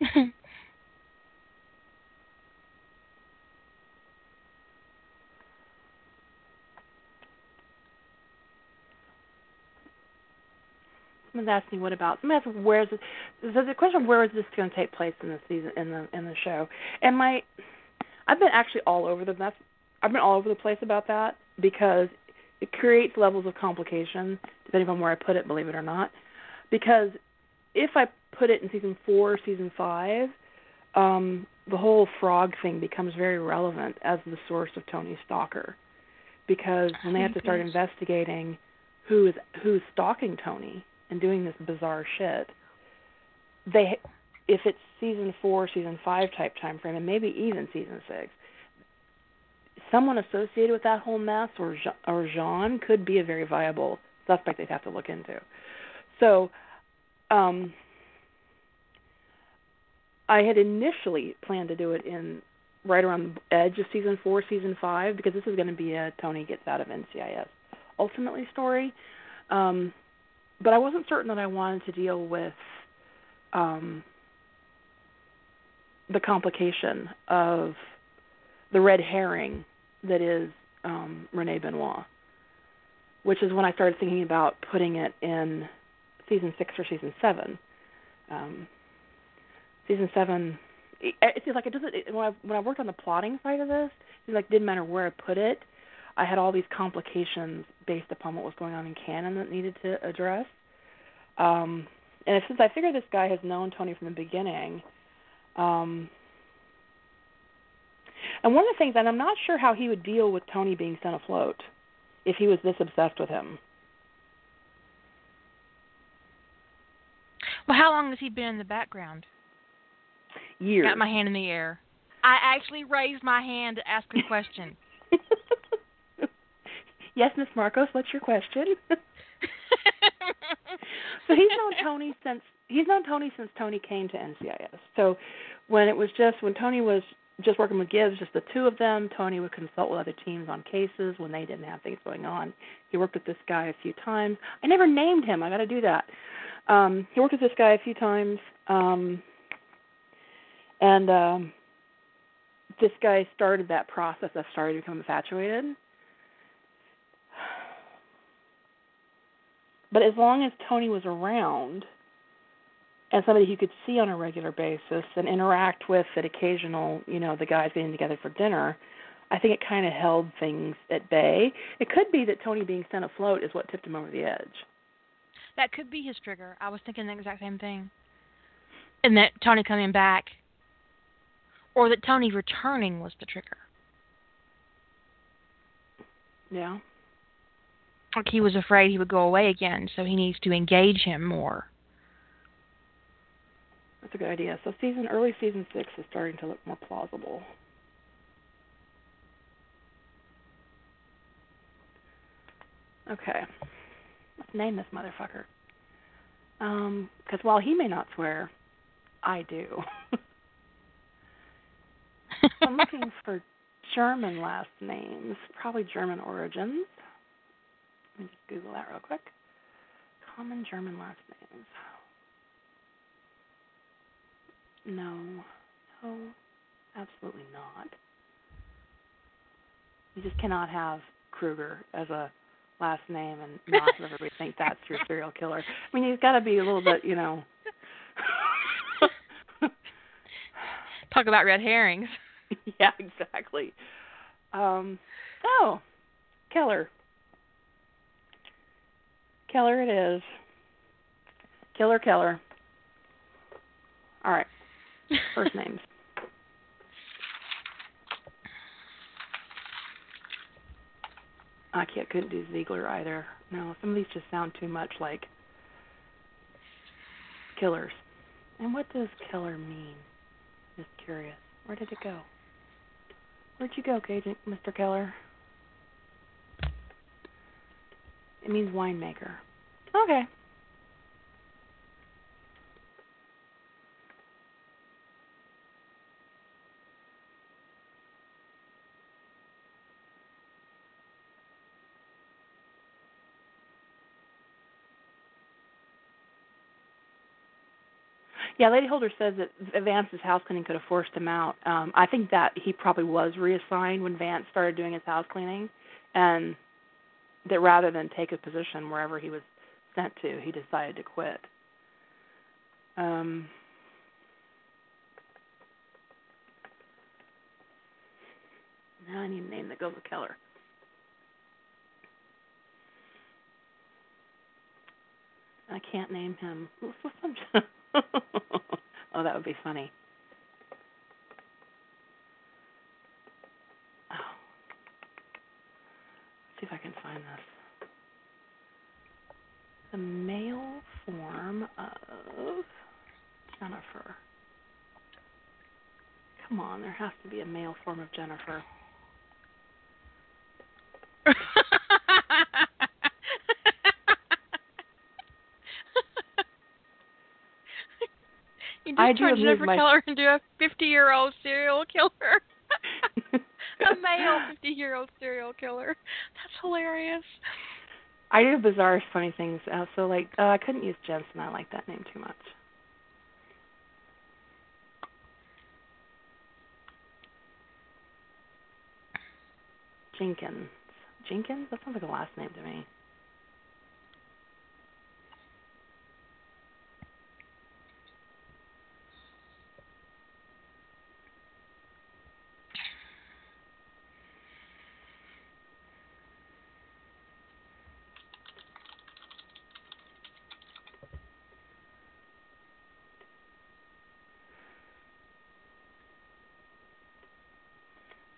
Someone's asking what about asked where's this, so the question where is this going to take place in the season in the in the show? And my I've been actually all over the that's I've been all over the place about that because it creates levels of complication depending on where I put it believe it or not. Because if I put it in season 4 season 5 um the whole frog thing becomes very relevant as the source of Tony's stalker. Because when they have to start investigating who is who's stalking Tony and doing this bizarre shit, they if it's season four, season five type time frame, and maybe even season six, someone associated with that whole mess or or Jeanne could be a very viable suspect they'd have to look into. So, um, I had initially planned to do it in right around the edge of season four, season five, because this is going to be a Tony gets out of NCIS ultimately story. Um, but I wasn't certain that I wanted to deal with um, the complication of the red herring that is um, Renee Benoit, which is when I started thinking about putting it in season six or season seven. Um, season seven, it, it seems like it doesn't. It, when I when I worked on the plotting side of this, it like didn't matter where I put it. I had all these complications based upon what was going on in canon that needed to address. Um, and since I figure this guy has known Tony from the beginning, um, and one of the things, and I'm not sure how he would deal with Tony being sent afloat if he was this obsessed with him. Well, how long has he been in the background? Years. Got my hand in the air. I actually raised my hand to ask a question. yes, Miss Marcos, what's your question? so he's known Tony since he's known Tony since Tony came to NCIS. So when it was just when Tony was just working with Gibbs, just the two of them, Tony would consult with other teams on cases when they didn't have things going on. He worked with this guy a few times. I never named him. I got to do that. Um, he worked with this guy a few times, um, and um, this guy started that process of starting to become infatuated But as long as Tony was around and somebody he could see on a regular basis and interact with at occasional, you know, the guys getting together for dinner, I think it kind of held things at bay. It could be that Tony being sent afloat is what tipped him over the edge. that could be his trigger. I was thinking the exact same thing. And that Tony coming back, or that Tony returning was the trigger. Yeah. Like he was afraid he would go away again, so he needs to engage him more. That's a good idea. So season early season six is starting to look more plausible. Okay. Let's name this motherfucker. Um, because while he may not swear, I do. I'm looking for German last names, probably German origins. Let me just Google that real quick. Common German last names. No, no, absolutely not. You just cannot have Kruger as a last name and not have everybody think that's your serial killer. I mean, he's got to be a little bit, you know. Talk about red herrings. yeah, exactly. Um, oh, Keller. Keller it is. Killer Keller. All right. First names. I can't couldn't do Ziegler either. No, some of these just sound too much like killers. And what does killer mean? Just curious. Where did it go? Where'd you go, Agent Mr. Keller? It means winemaker. Okay. Yeah, Lady Holder says that Vance's house cleaning could have forced him out. Um, I think that he probably was reassigned when Vance started doing his house cleaning, and that rather than take a position wherever he was sent to, he decided to quit. Um, now I need a name that goes with Keller. I can't name him. oh, that would be funny. Oh. Let's see if I can find this. The male form of Jennifer. Come on, there has to be a male form of Jennifer. You just I do turn amuse Jennifer my- Keller into a 50 year old serial killer. A male 50 year old serial killer. That's hilarious. I do bizarre, funny things. Uh, so, like, uh, I couldn't use Jensen. I like that name too much. Jenkins. Jenkins? That sounds like a last name to me.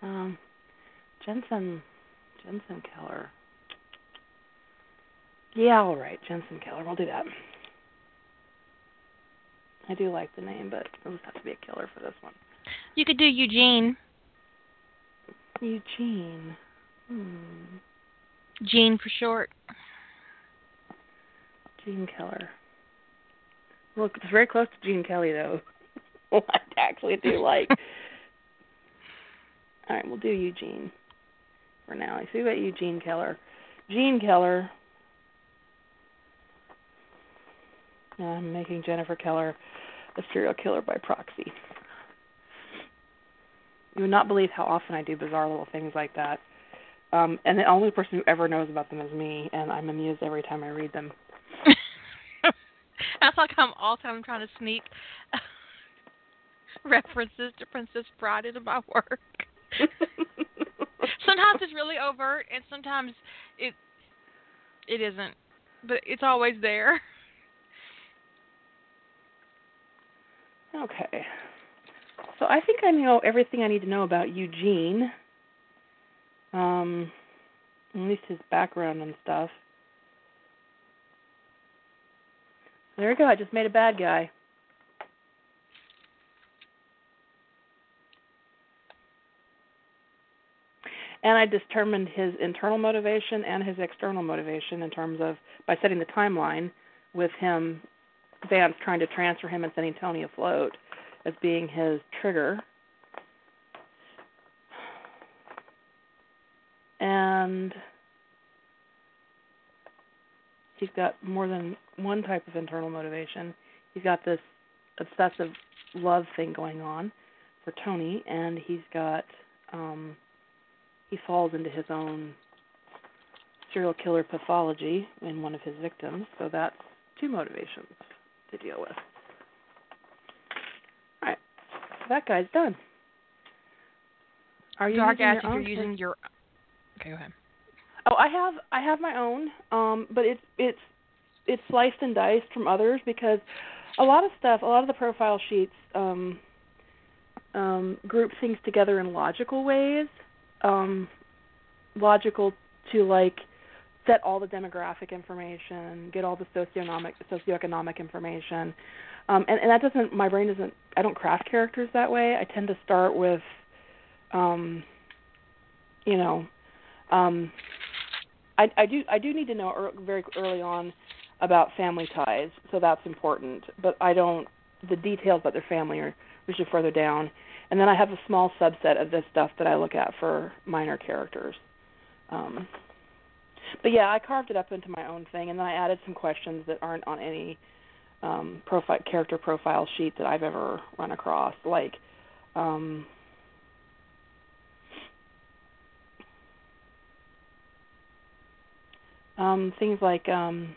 Um, Jensen, Jensen Keller. Yeah, all right, Jensen Keller. We'll do that. I do like the name, but it'll just have to be a killer for this one. You could do Eugene. Eugene. Hmm. Gene for short. Gene Keller. Look, it's very close to Gene Kelly, though. I actually do like. All right, we'll do Eugene for now. I see about Eugene Keller. Gene Keller. I'm making Jennifer Keller a serial killer by proxy. You would not believe how often I do bizarre little things like that. Um, and the only person who ever knows about them is me, and I'm amused every time I read them. That's like I'm all the time trying to sneak references to Princess Bride into my work. sometimes it's really overt, and sometimes it it isn't, but it's always there. Okay. So I think I know everything I need to know about Eugene. Um, at least his background and stuff. There we go. I just made a bad guy. And I determined his internal motivation and his external motivation in terms of by setting the timeline with him, Vance trying to transfer him and sending Tony afloat as being his trigger. And he's got more than one type of internal motivation. He's got this obsessive love thing going on for Tony, and he's got um, he falls into his own serial killer pathology in one of his victims. So that's two motivations to deal with. All right, so that guy's done. Are you Dark using Ash, your if you're using your. Okay, go ahead. Oh, I have I have my own, um, but it's it's it's sliced and diced from others because a lot of stuff, a lot of the profile sheets um, um, group things together in logical ways, um, logical to like set all the demographic information, get all the socioeconomic socioeconomic information, um, and and that doesn't my brain doesn't I don't craft characters that way. I tend to start with, um, you know. Um, I, I do I do need to know er, very early on about family ties, so that's important. But I don't the details about their family are usually further down. And then I have a small subset of this stuff that I look at for minor characters. Um, but yeah, I carved it up into my own thing, and then I added some questions that aren't on any um, profile character profile sheet that I've ever run across, like. Um, um, things like um,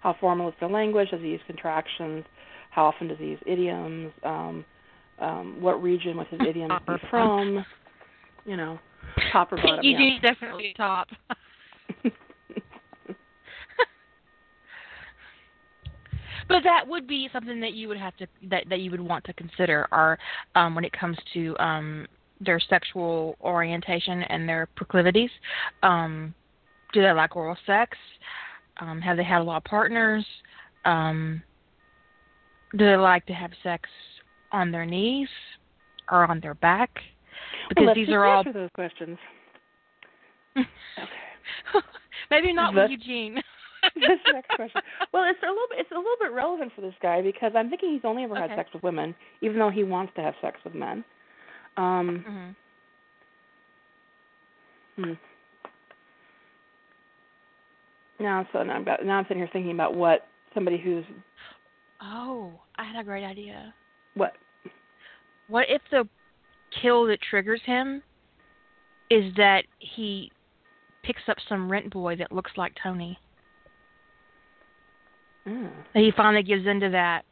how formal is the language? Does he use contractions? How often does he use idioms? Um, um, what region was his idioms be from? You know, top or bottom. you yeah. do definitely top. but that would be something that you would have to that that you would want to consider, or um, when it comes to um, their sexual orientation and their proclivities. Um, do they like oral sex? Um, have they had a lot of partners? Um, do they like to have sex on their knees or on their back? Because well, these are all answer those questions. okay. maybe not with Eugene. this next question. Well, it's a little bit it's a little bit relevant for this guy because I'm thinking he's only ever Okay. had sex with women, even though he wants to have sex with men. Um, hmm hmm. Now, so now I'm got, now I'm sitting here thinking about what somebody who's Oh, I had a great idea. What What if the kill that triggers him is that he picks up some rent boy that looks like Tony? oh. That he finally gives into that.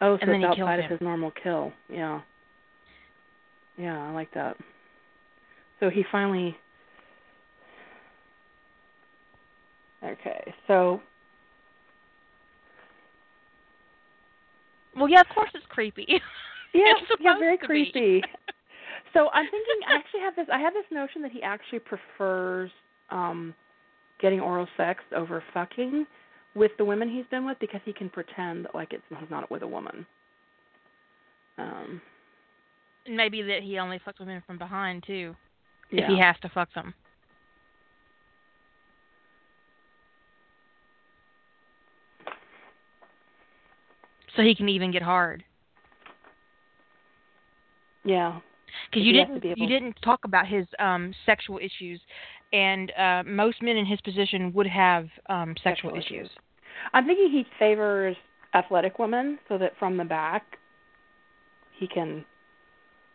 Oh, so And then it's outside of him. his normal kill. Yeah. Yeah, I like that. So he finally Okay. So Well, yeah, of course it's creepy. yeah, It's yeah, very creepy. So I'm thinking I actually have this I have this notion that he actually prefers um getting oral sex over fucking with the women he's been with because he can pretend like it's he's not with a woman. Um Maybe that he only fucks women from behind too, yeah. if he has to fuck them. So he can even get hard. yeah. Because you he has to didn't be you didn't talk about his um sexual issues, and uh most men in his position would have um sexual, Sexual issues. issues. I'm thinking he favors athletic women so that from the back he can,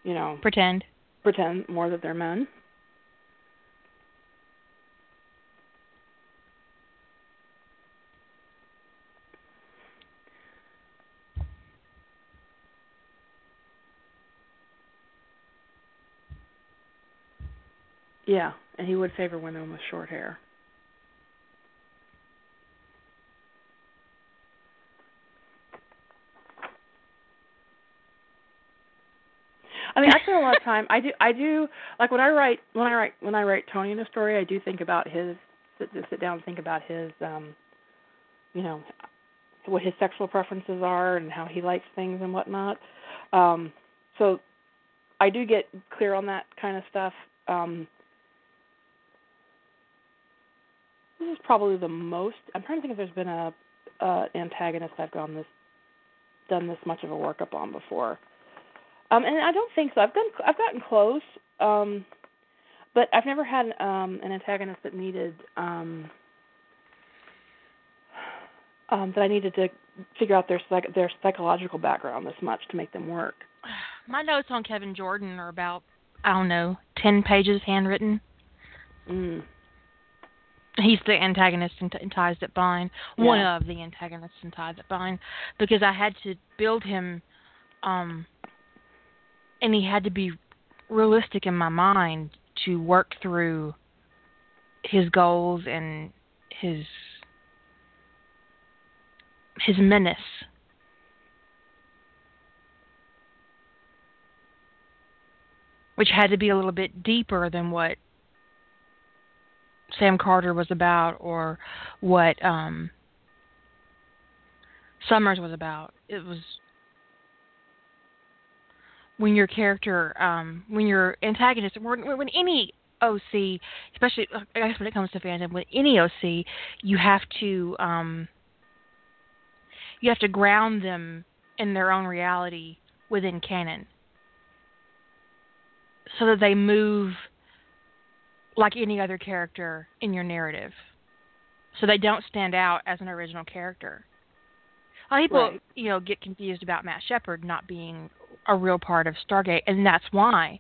you know, Pretend. pretend more that they're men. Yeah, and he would favor women with short hair. I mean, I spend a lot of time. I do. I do like when I write when I write when I write Tony in a story. I do think about his sit, sit down and think about his, um you know, what his sexual preferences are and how he likes things and whatnot. Um, so I do get clear on that kind of stuff. Um, This is probably the most. I'm trying to think if there's been a uh, antagonist I've gone this done this much of a workup on before. Um, and I don't think so. I've done I've gotten close, um, but I've never had um, an antagonist that needed um, um, that I needed to figure out their psych- their psychological background this much to make them work. My notes on Kevin Jordan are about I don't know ten pages handwritten. Mm. He's the antagonist in, in Ties That Bind, Yeah. one of the antagonists in Ties That Bind, because I had to build him, um, and he had to be realistic in my mind to work through his goals and his his menace. Which had to be a little bit deeper than what Sam Carter was about or what um Summers was about. It was when your character um when your antagonist when, when any OC, especially I guess when it comes to fandom, with any OC, you have to um you have to ground them in their own reality within canon. So that they move like any other character in your narrative. So they don't stand out as an original character. A lot of people, Right. you know, get confused about Matt Shepard not being a real part of Stargate, and that's why,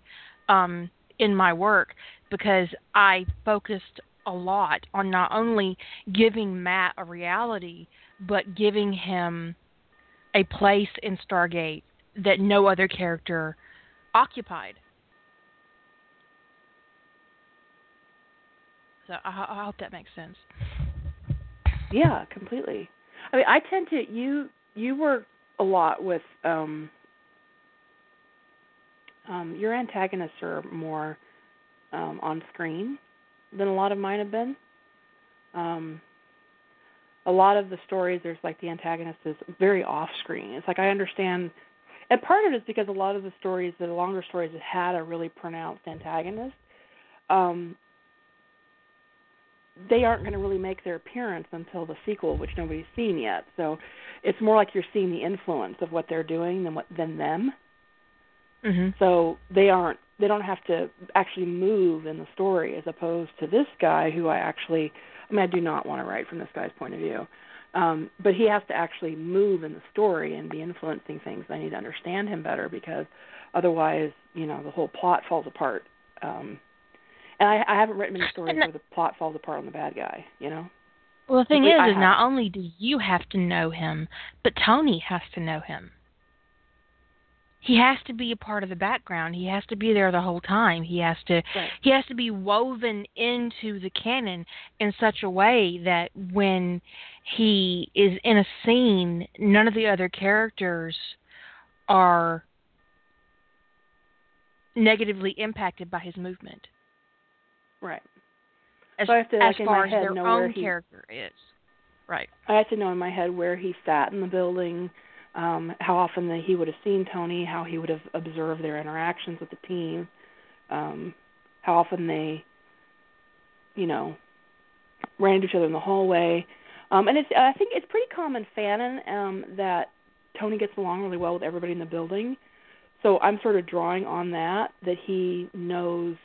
um, in my work, because I focused a lot on not only giving Matt a reality, but giving him a place in Stargate that no other character occupied. So I, I hope that makes sense. Yeah, completely. I mean, I tend to you you work a lot with um um your antagonists are more um on screen than a lot of mine have been. Um a lot of the stories there's like the antagonist is very off screen. It's like I understand and part of it is because a lot of the stories, the longer stories had a really pronounced antagonist, um, they aren't going to really make their appearance until the sequel, which nobody's seen yet. So it's more like you're seeing the influence of what they're doing than what than them. Mhm. So they aren't they don't have to actually move in the story as opposed to this guy who I actually I mean I do not want to write from this guy's point of view. Um, but he has to actually move in the story and be influencing things. I need to understand him better because otherwise, you know, the whole plot falls apart. Um, and I, I haven't written many stories where the plot falls apart on the bad guy. You know. Well, the thing is, I is not only do you have to know him, but Tony has to know him. He has to be a part of the background. He has to be there the whole time. He has to Right. he has to be woven into the canon in such a way that when he is in a scene, none of the other characters are negatively impacted by his movement. Right. As, So I have to, like, in my far as head, their where own he- character is. Right. I have to know in my head where he sat in the building, um, how often that he would have seen Tony, how he would have observed their interactions with the team, um, how often they, you know, ran into each other in the hallway. Um, and it's I think it's pretty common fanon um, that Tony gets along really well with everybody in the building. So I'm sort of drawing on that that he knows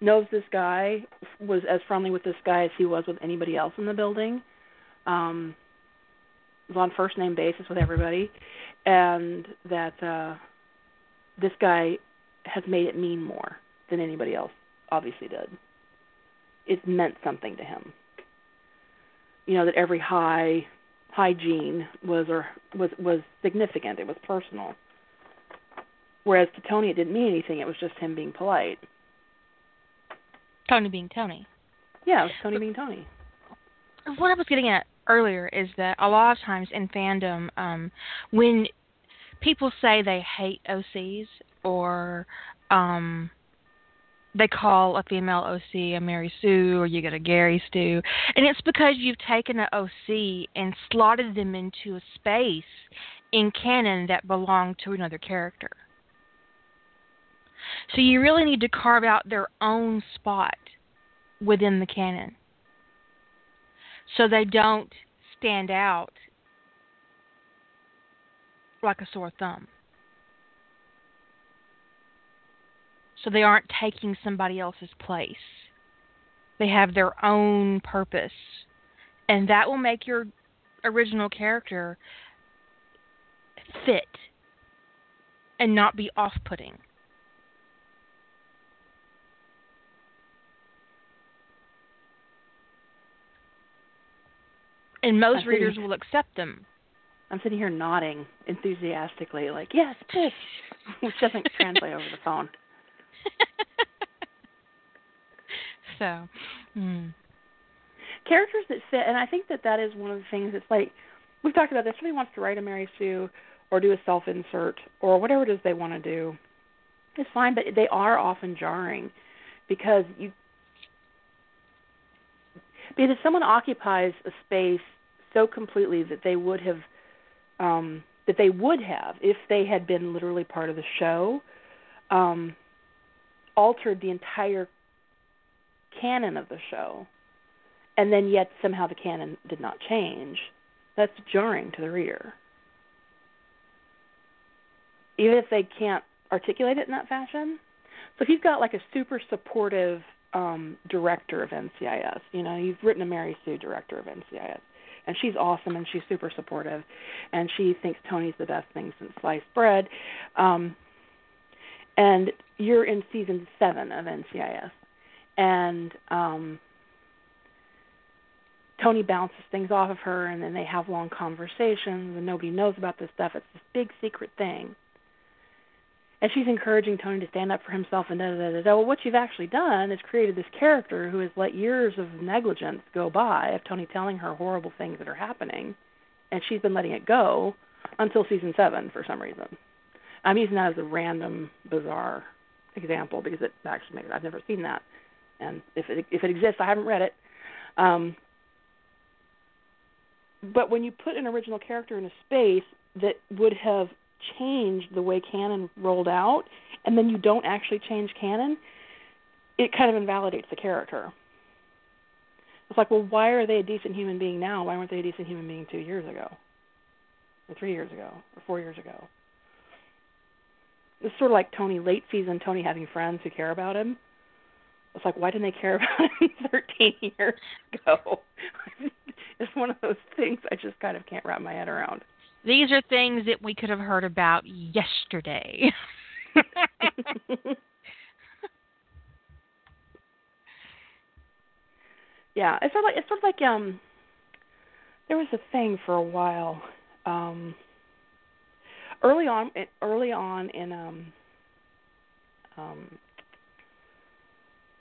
knows this guy was as friendly with this guy as he was with anybody else in the building. Um was on first name basis with everybody. And that uh this guy has made it mean more than anybody else obviously did. It meant something to him. You know that every high hygiene was or was was significant. It was personal. Whereas to tony it didn't mean anything. It was just him being polite Tony being Tony. yeah it was tony being tony what I was getting at earlier is that a lot of times in fandom, um, when people say they hate OCs or um they call a female OC a Mary Sue or you get a Gary Stu. And it's because you've taken an OC and slotted them into a space in canon that belonged to another character. So you really need to carve out their own spot within the canon. So they don't stand out like a sore thumb. So they aren't taking somebody else's place. They have their own purpose. And that will make your original character fit and not be off putting. And most readers will accept them. I'm sitting here nodding enthusiastically, like, yes, this, which doesn't translate over the phone. so, mm. characters that fit, and I think that that is one of the things. It's like we've talked about this. Somebody wants to write a Mary Sue or do a self insert or whatever it is they want to do. It's fine, but they are often jarring because you because someone occupies a space so completely that they would have um that they would have if they had been literally part of the show um altered the entire canon of the show. And then yet somehow the canon did not change. That's jarring to the reader. Even if they can't articulate it in that fashion. So if you've got like a super supportive um director of NCIS you know you've written a Mary Sue director of NCIS and she's awesome and she's super supportive. And she thinks Tony's the best thing since sliced bread. Um and you're in season seven of NCIS, and um, Tony bounces things off of her, and then they have long conversations, and nobody knows about this stuff. It's this big secret thing, and she's encouraging Tony to stand up for himself and da da da da. Well, what you've actually done is created this character who has let years of negligence go by of Tony telling her horrible things that are happening, and she's been letting it go until season seven for some reason. I'm using that as a random, bizarre example because it actually makes I've never seen that, and if it if it exists, I haven't read it. Um, but when you put an original character in a space that would have changed the way canon rolled out, and then you don't actually change canon, it kind of invalidates the character. It's like, well, why are they a decent human being now? Why weren't they a decent human being two years ago, or three years ago, or four years ago? It's sort of like Tony late season Tony having friends who care about him. It's like why didn't they care about him 13 years ago? it's one of those things I just kind of can't wrap my head around. These are things that we could have heard about yesterday. yeah, it's sort of like it's sort of like um there was a thing for a while um early on early on in um um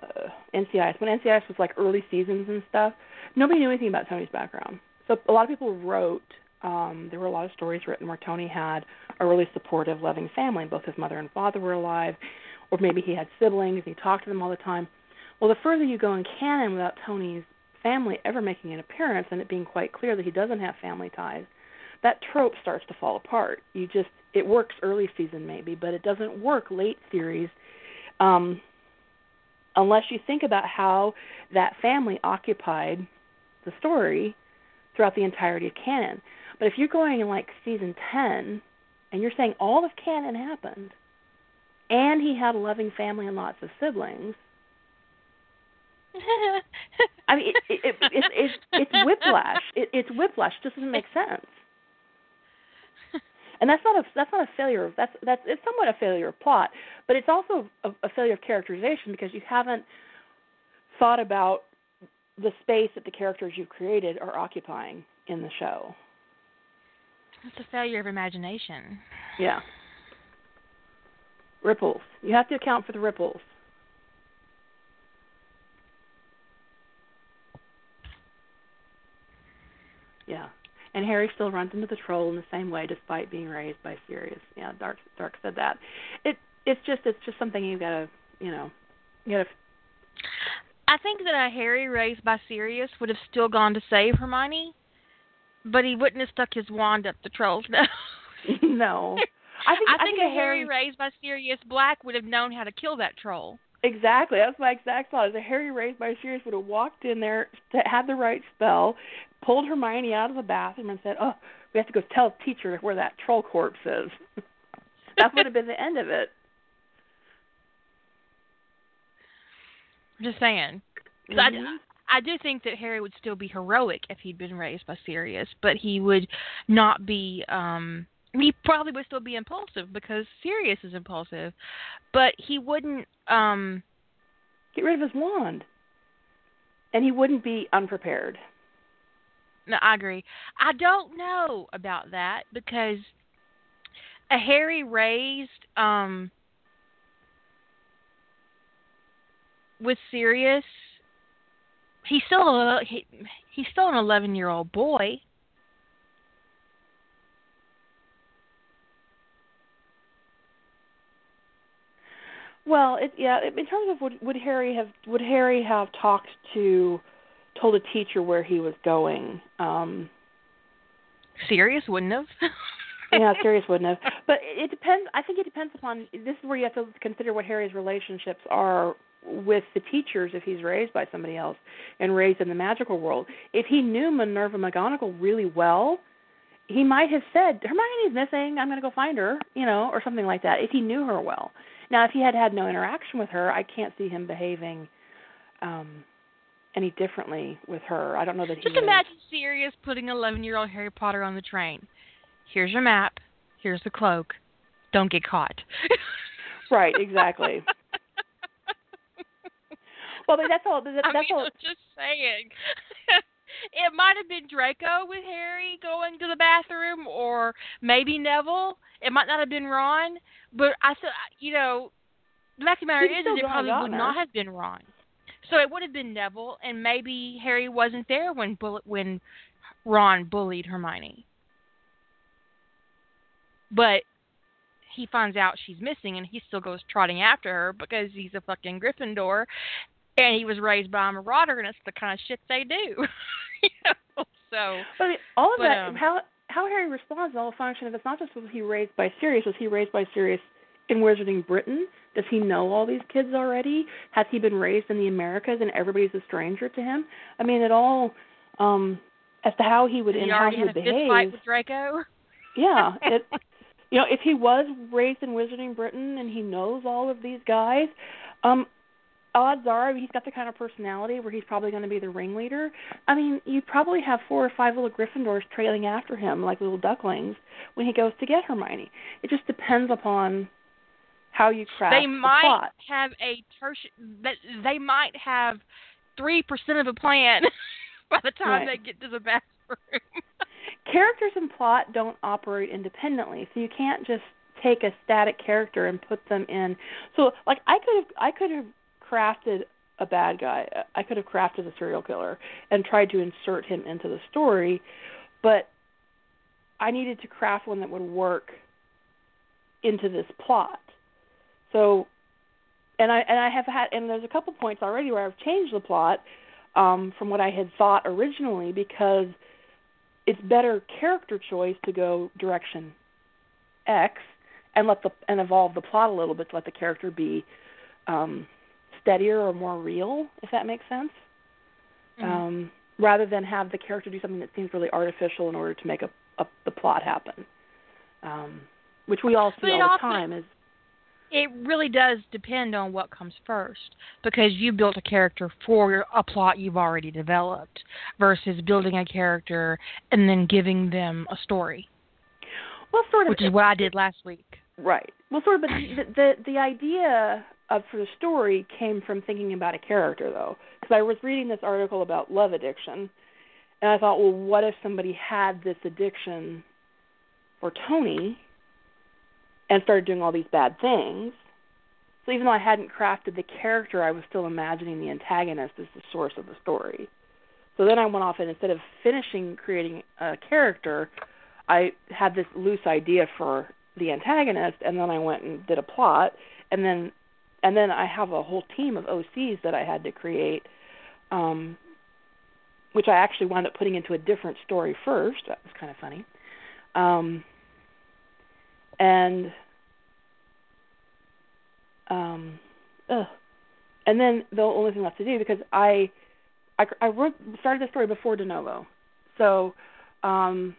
uh, NCIS when NCIS was like early seasons and stuff, nobody knew anything about Tony's background. So a lot of people wrote. Um, there were a lot of stories written where Tony had a really supportive, loving family. Both his mother and father were alive, or maybe he had siblings. And he talked to them all the time. Well, the further you go in canon without Tony's family ever making an appearance and it being quite clear that he doesn't have family ties, that trope starts to fall apart. You just it works early season maybe, but it doesn't work late series um, unless you think about how that family occupied the story throughout the entirety of canon. But if you're going in like season 10 and you're saying all of canon happened and he had a loving family and lots of siblings, I mean, it, it, it, it, it's whiplash. It, it's whiplash. It just doesn't make sense and that's not a that's not a failure. That's that's it's somewhat a failure of plot, but it's also a, a failure of characterization because you haven't thought about the space that the characters you've created are occupying in the show. It's a failure of imagination. Yeah. Ripples. You have to account for the ripples. Yeah and Harry still runs into the troll in the same way despite being raised by Sirius. Yeah, Dark Dark said that. It it's just it's just something you've gotta you know you gotta. I think that a Harry raised by Sirius would have still gone to save Hermione, but he wouldn't have stuck his wand up the troll's nose. no. I think I think, I a Harry raised by Sirius Black would have known how to kill that troll. Exactly. That's my exact thought. Is a Harry raised by Sirius would have walked in there, had the right spell, pulled Hermione out of the bathroom, and said, "Oh, we have to go tell the teacher where that troll corpse is." that would have been the end of it. I'm just saying. Mm-hmm. I, do think that Harry would still be heroic if he'd been raised by Sirius, but he would not be. um he probably would still be impulsive because Sirius is impulsive, but he wouldn't um get rid of his wand, and he wouldn't be unprepared. No, I agree. I don't know about that because a Harry raised um with Sirius, he's still a he, he's still an eleven year old boy. Well, it, yeah. In terms of would, would Harry have would Harry have talked to told a teacher where he was going? Um Sirius wouldn't have. yeah, Sirius wouldn't have. But it depends. I think it depends upon. This is where you have to consider what Harry's relationships are with the teachers if he's raised by somebody else and raised in the magical world. If he knew Minerva McGonagall really well, he might have said, "Hermione's missing. I'm going to go find her," you know, or something like that. If he knew her well. Now, if he had had no interaction with her, I can't see him behaving um any differently with her. I don't know that he. Just imagine Sirius putting 11-year-old Harry Potter on the train. Here's your map. Here's the cloak. Don't get caught. right. Exactly. well, but that's all. That, that's I mean, all. I'm just saying. it might have been Draco with Harry going to the bathroom, or maybe Neville. It might not have been Ron, but I said, you know, the fact of the matter is, it probably would her. not have been Ron. So it would have been Neville, and maybe Harry wasn't there when Bull- when Ron bullied Hermione. But he finds out she's missing, and he still goes trotting after her because he's a fucking Gryffindor, and he was raised by a Marauder, and it's the kind of shit they do. you know? So, But all of But, that, um, how how Harry responds, is all function of it's not just was he raised by Sirius, was he raised by Sirius in Wizarding Britain? Does he know all these kids already? Has he been raised in the Americas and everybody's a stranger to him? I mean, it all um as to how he would and how he would a behave. fight with Draco? Yeah, it you know, if he was raised in Wizarding Britain and he knows all of these guys, um odds are he's got the kind of personality where he's probably going to be the ringleader. I mean, you'd probably have four or five little Gryffindors trailing after him like little ducklings when he goes to get Hermione. It just depends upon how you craft plot. they the might plot. have a tertiary. They might have three percent of a plan by the time Right. they get to the bathroom. Characters and plot don't operate independently, so you can't just take a static character and put them in. So, like, I could have, I could have crafted a bad guy. I could have crafted a serial killer and tried to insert him into the story, but I needed to craft one that would work into this plot. So, and I and I have had and there's a couple points already where I've changed the plot um, from what I had thought originally because it's better character choice to go direction X and let the and evolve the plot a little bit to let the character be um, steadier or more real, if that makes sense. Mhm. Um, rather than have the character do something that seems really artificial in order to make a, a the plot happen, um, which we all see all the time. Is it really does depend on what comes first because you built a character for a plot you've already developed versus building a character and then giving them a story, well, sort of which is what I did last week. Right. Well, sort of, but the the, the idea of for the story came from thinking about a character, though, because I was reading this article about love addiction, and I thought, well, what if somebody had this addiction for Tony, and started doing all these bad things? So even though I hadn't crafted the character, I was still imagining the antagonist as the source of the story. So then I went off and instead of finishing creating a character, I had this loose idea for the antagonist, and then I went and did a plot, and then and then I have a whole team of OCs that I had to create, um, which I actually wound up putting into a different story first. That was kind of funny, um, and um, ugh. and then the only thing left to do because I I, I wrote started the story before De Novo, so um,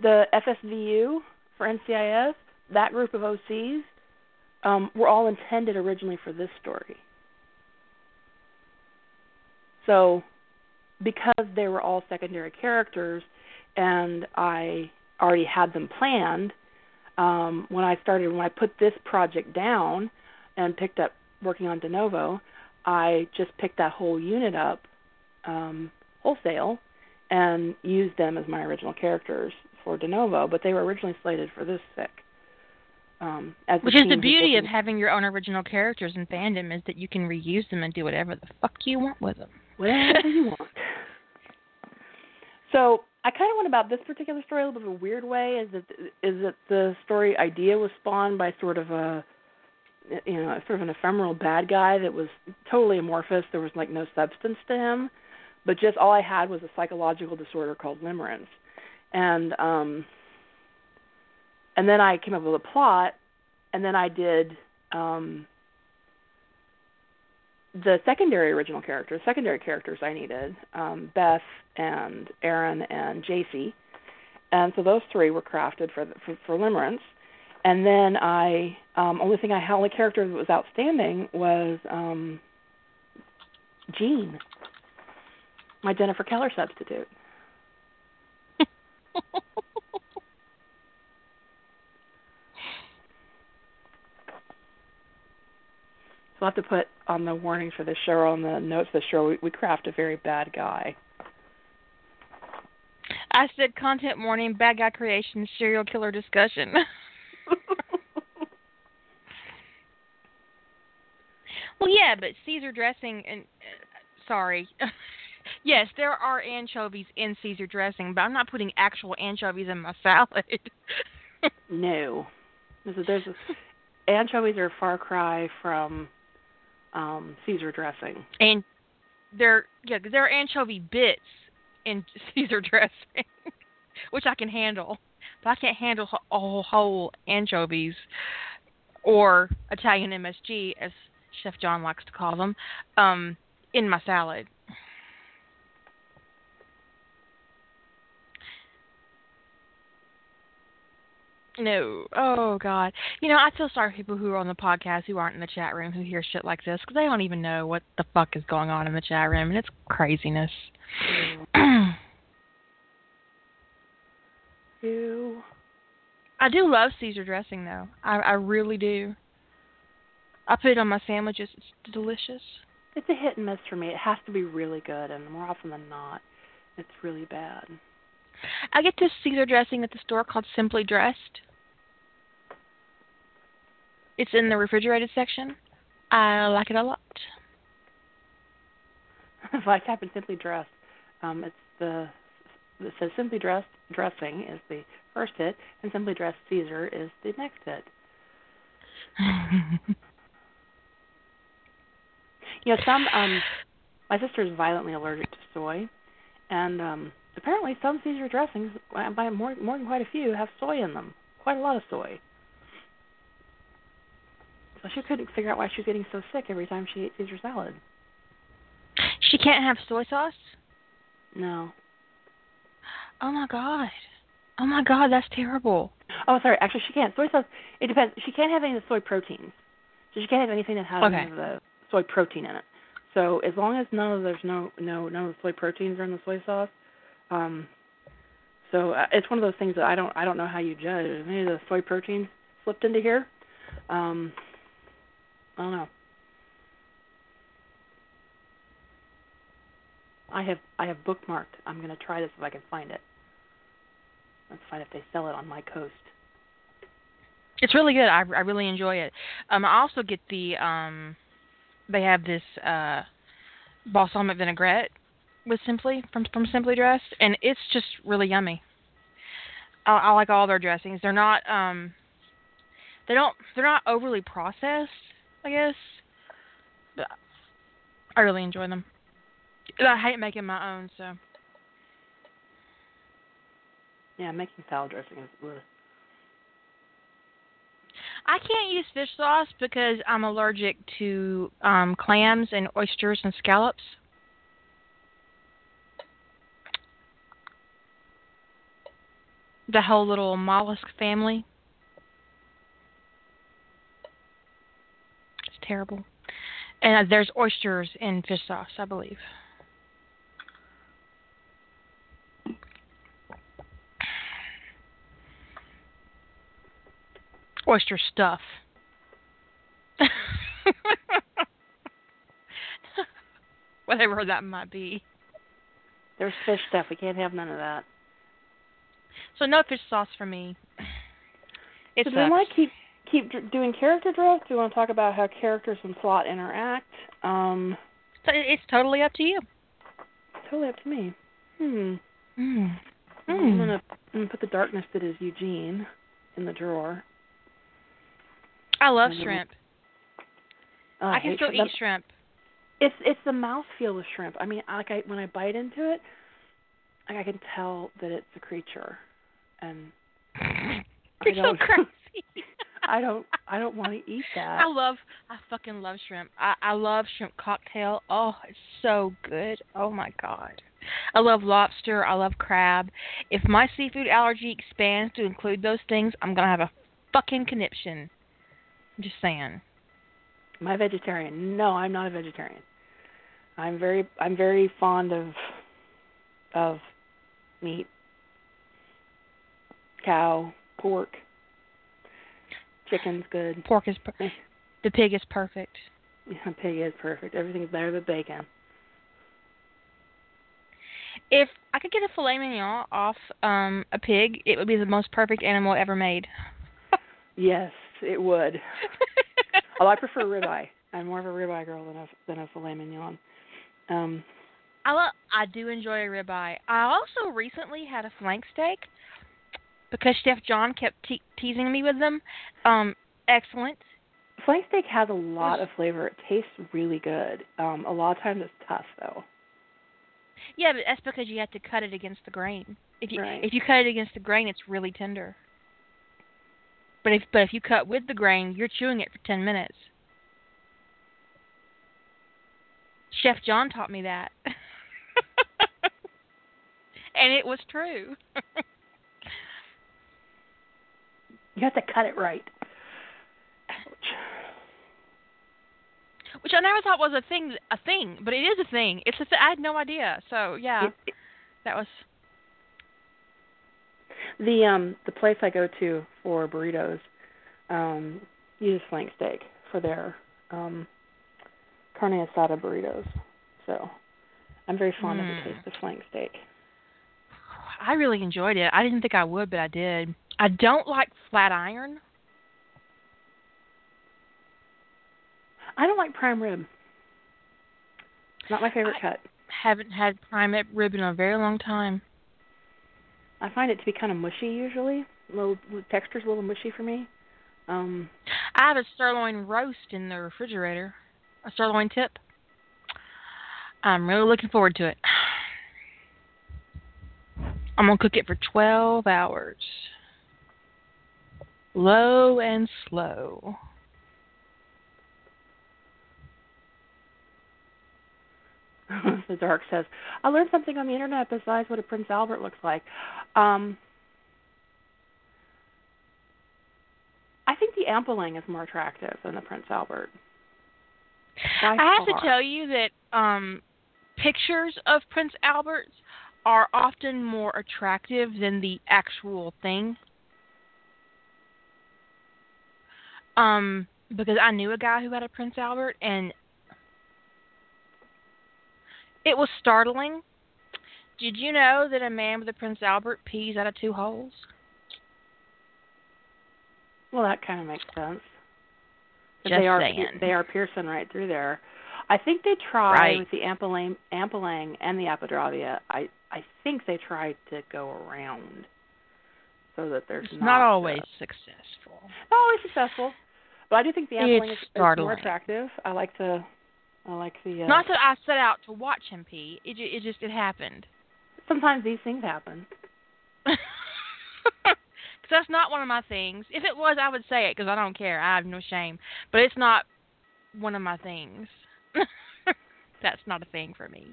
the FSVU for NCIS that group of OCs um, were all intended originally for this story. So, because they were all secondary characters, and I already had them planned, um, when I started, when I put this project down and picked up working on De Novo, I just picked that whole unit up um, wholesale and used them as my original characters for De Novo, but they were originally slated for this fic. Um, as Which is the beauty of having your own original characters in fandom is that you can reuse them and do whatever the fuck you want with them. Whatever you want. So I kind of went about this particular story a little bit of a weird way. Is that is that the story idea was spawned by sort of a you know sort of an ephemeral bad guy that was totally amorphous. There was like no substance to him, but just all I had was a psychological disorder called limerence, and um and then I came up with a plot, and then I did um, the secondary original characters, secondary characters I needed, um, Beth and Aaron and JC, and so those three were crafted for the, for, for Limerence. And then I, um, only thing I had, only character that was outstanding was um, Jeanne, my Jennifer Keller substitute. we'll have to put on the warnings for the show on the notes of the show. We, we craft a very bad guy. I said content warning, bad guy creation, serial killer discussion. well, yeah, but Caesar dressing and uh, sorry. yes, there are anchovies in Caesar dressing, but I'm not putting actual anchovies in my salad. no. There's a, there's a, anchovies are a far cry from um, Caesar dressing. And there, yeah, there are anchovy bits in Caesar dressing, which I can handle, but I can't handle whole whole anchovies or Italian MSG, as Chef John likes to call them, um, in my salad. No. Oh God. You know, I feel sorry for people who are on the podcast who aren't in the chat room who hear shit like this because they don't even know what the fuck is going on in the chat room, and it's craziness. Ew. I do love Caesar dressing though. I I really do. I put it on my sandwiches. It's delicious. It's a hit and miss for me. It has to be really good, and more often than not, it's really bad. I get this Caesar dressing at the store called Simply Dressed. It's in the refrigerated section. I like it a lot. if I type in Simply Dressed, um, it's the it says Simply Dressed dressing is the first hit, and Simply Dressed Caesar is the next hit. you know, some um, my sister is violently allergic to soy, and um, apparently some Caesar dressings, uh, by more more than quite a few, have soy in them. Quite a lot of soy. So she couldn't figure out why she was getting so sick every time she ate Caesar salad. She can't have soy sauce? No. Oh my god. Oh my god, that's terrible. Oh, sorry. Actually, she can't. Soy sauce. It depends. She can't have any of the soy proteins. So she can't have anything that has okay. any of the soy protein in it. So as long as none of there's no no none of the soy proteins are in the soy sauce, um, so uh, it's one of those things that I don't I don't know how you judge. Maybe the soy protein slipped into here. Um, I don't know. I have I have bookmarked. I'm gonna try this if I can find it. Let's find if they sell it on my coast. It's really good. I I really enjoy it. Um, I also get the um, they have this uh, balsamic vinaigrette with Simply from from Simply Dressed, and it's just really yummy. I, I like all their dressings. They're not um they don't they're not overly processed, I guess. But I really enjoy them. I hate making my own, so Yeah, making salad dressing is ugh. I can't use fish sauce because I'm allergic to um clams and oysters and scallops. The whole little mollusk family. It's terrible. And uh, there's oysters in fish sauce, I believe. oyster stuff. Whatever that might be. There's fish stuff. We can't have none of that. So no fish sauce for me. It so do sucks. we want to keep keep doing character drift? Do you want to talk about how characters and plot interact? Um, So It's totally up to you. totally up to me. Hmm. Mm. I'm Mm. gonna I'm gonna put the darkness that is Eugene in the drawer. I love shrimp. Uh, I can still shrimp. eat shrimp. It's it's the mouthfeel of shrimp. I mean, like I when I bite into it, like I can tell that it's a creature, and I You're so don't. crazy. I don't. I don't want to eat that. I love, I fucking love shrimp. I, I love shrimp cocktail. Oh, it's so good. Oh my god. I love lobster. I love crab. If my seafood allergy expands to include those things, I'm gonna have a fucking conniption. I'm just saying. Am I vegetarian? No, I'm not a vegetarian. I'm very. I'm very fond of of meat, cow, pork, chicken's good. Pork is, per- the pig is perfect. Yeah, pig is perfect. Everything's better than bacon. If I could get a filet mignon off um a pig, it would be the most perfect animal ever made. Yes, it would. Although I prefer ribeye. I'm more of a ribeye girl than a than a filet mignon. Um, I lo- I do enjoy a ribeye. I also recently had a flank steak because Chef John kept te- teasing me with them. Um, excellent. flank steak has a lot of flavor. It tastes really good. Um, a lot of times it's tough though. Yeah, but that's because you have to cut it against the grain. If you Right. if you cut it against the grain, it's really tender. But if but if you cut with the grain, you're chewing it for ten minutes. Chef John taught me that. and it was true. You have to cut it right. Ouch. Which I never thought was a thing a thing, but it is a thing. It's a th- I had no idea. So, yeah. It- it- That was the um the place I go to for burritos um uses flank steak for their um carne asada burritos. So I'm very fond of Mm. the taste of flank steak. I really enjoyed it. I didn't think I would, but I did. I don't like flat iron. I don't like prime rib. Not my favorite I- cut. Haven't had prime rib in a very long time. I find it to be kind of mushy usually. A little the texture's a little mushy for me. Um I have a sirloin roast in the refrigerator, a sirloin tip. I'm really looking forward to it. I'm gonna cook it for 12 hours, low and slow. the dark says, I learned something on the internet besides what a Prince Albert looks like. Um I think the Ampallang is more attractive than the Prince Albert. By I have far. to tell you that um pictures of Prince Alberts are often more attractive than the actual thing. Um because I knew a guy who had a Prince Albert and it was startling. Did you know that a man with a Prince Albert pees out of two holes? Well, that kind of makes sense. Just they are saying. they are piercing right through there. I think they tried Right. with the Ampallang, Ampallang and the Apadravya. I I think they tried to go around so that there's it's not, not always successful. not always successful. But I do think the Ampallang is, is more attractive. I like the I like the uh, Not that I set out to watch him pee. It ju- it just it happened. sometimes these things happen. Because that's not one of my things. If it was, I would say it because I don't care. I have no shame. But it's not one of my things. that's not a thing for me.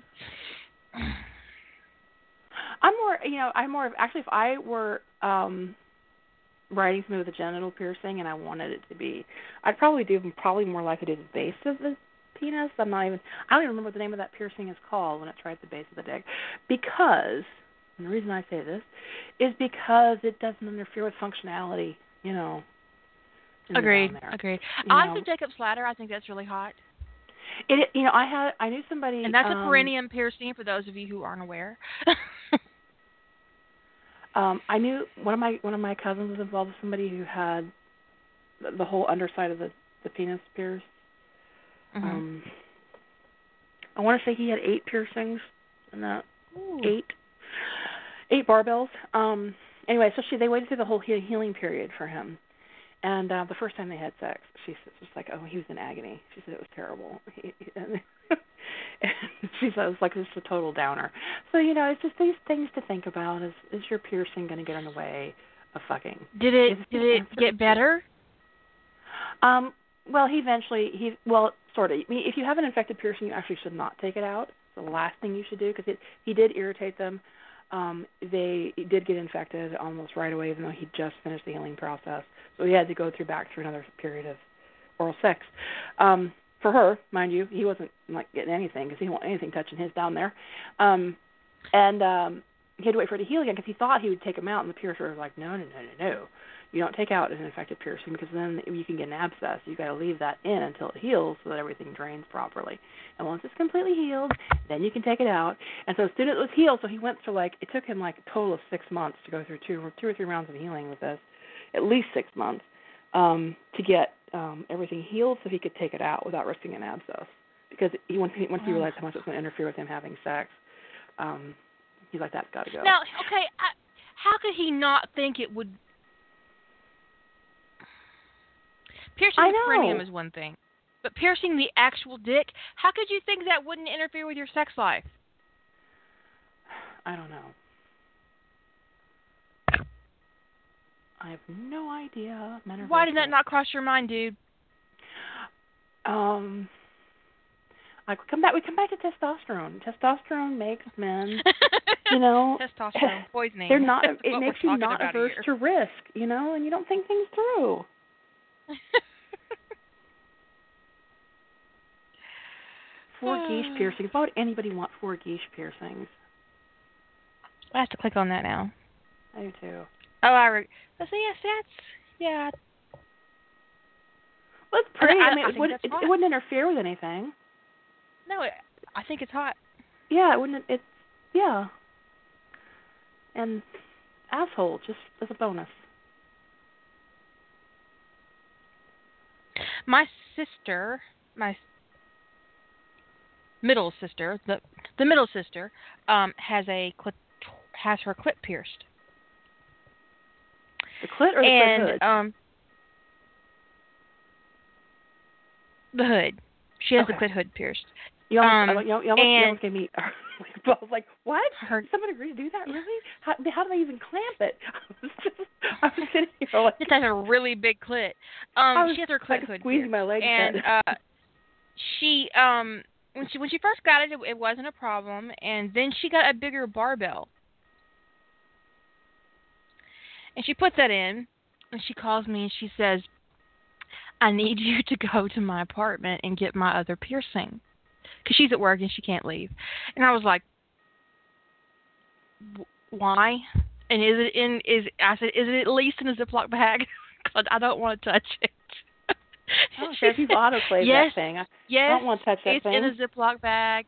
I'm more, you know, I'm more of actually if I were um writing something with a genital piercing and I wanted it to be, I'd probably do probably more likely to do the base of the penis. I'm not even, I don't even remember what the name of that piercing is called when it's right at the base of the dick, because and the reason I say this is because it doesn't interfere with functionality, you know. Agreed. Agreed. You I know. think Jacob's Ladder. I think that's really hot. It, you know, I had, I knew somebody, And that's um, a perineum piercing for those of you who aren't aware. Um, I knew one of my one of my cousins was involved with somebody who had the, the whole underside of the the penis pierced. Mhm. Um, I want to say he had eight piercings and that Ooh. eight eight barbells. Um, anyway, so she they waited through the whole he- healing period for him, and uh, the first time they had sex, she was just like, "Oh, he was in agony." She said it was terrible. He, he, and she says like this is a total downer. So you know, it's just these things to think about. Is is your piercing going to get in the way of fucking? Did it Is did it answer? get better? Um, well, he eventually he well sort of. I mean, if you have an infected piercing, you actually should not take it out. It's the last thing you should do because it he did irritate them. Um, they did get infected almost right away, even though he just finished the healing process. So he had to go through back through another period of oral sex. Um, for her, mind you, he wasn't like getting anything because he didn't want anything touching his down there. Um, and um, he had to wait for it to heal again because he thought he would take him out, and the piercer was like, no, no, no, no, no. You don't take out an infected piercing because then you can get an abscess. You got to leave that in until it heals so that everything drains properly. And once it's completely healed, then you can take it out. And so as soon as it was healed, so he went through like it took him like a total of six months to go through two or two or three rounds of healing with this, at least six months, um, to get um, everything healed so he could take it out without risking an abscess. Because he once he once he realized how much it was going to interfere with him having sex, um, he's like that's got to go. Now, okay, I, how could he not think it would? Piercing the perineum is one thing, but piercing the actual dick, how could you think that wouldn't interfere with your sex life? I don't know. I have no idea. Are Why did that not cross your mind, dude? Um, I come back. We come back to testosterone. Testosterone makes men, you know, testosterone poisoning. they're not. It makes you not averse here. to risk, you know, and you don't think things through. Four guiche piercings. Why would anybody want four guiche piercings? I have to click on that now. I do too. Oh, I. Re- oh, so yes, that's yeah. Well, it's pretty. I- I, mean, I it, would, it, it wouldn't interfere with anything. No, it, I think it's hot. Yeah, it wouldn't. It's yeah. And asshole, just as a bonus. My sister, my middle sister, the the middle sister, um, has a clit, has her clit pierced, The clit or the and hood? um, the hood. She has the clit hood pierced. you almost, um, I- you, you almost, you almost gave me. I was like, what? Her Someone agreed to do that? Really? How, how do they even clamp it? I was just, I was sitting here like, It has a really big clit. Um, was she has her like clit hood squeezing pierced. my leg and uh, she um when she when she first got it, it, it wasn't a problem, and then she got a bigger barbell, and she puts that in, and she calls me and she says, "I need you to go to my apartment and get my other piercing, because she's at work and she can't leave," and I was like, "Why?" And is it in? Is I said, "Is it at least in a Ziploc bag?" Because I don't want to touch it. Don't care if you've yes, that thing. I, Yes, don't want to touch that it's thing. in a Ziploc bag,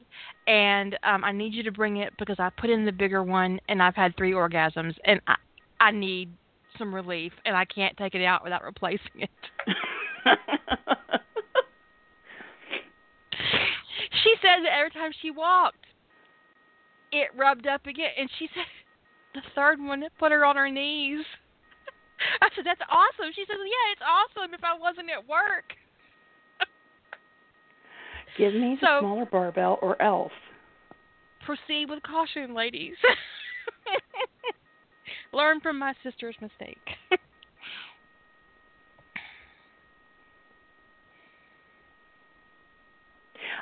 and um, I need you to bring it because I put in the bigger one, and I've had three orgasms, and I I need some relief, and I can't take it out without replacing it. she says that every time she walked, it rubbed up again, and she said the third one it put her on her knees. I said, "That's awesome." She says, "Yeah, it's awesome if I wasn't at work." Give me the So- smaller barbell or else. Proceed with caution, ladies. Learn from my sister's mistake.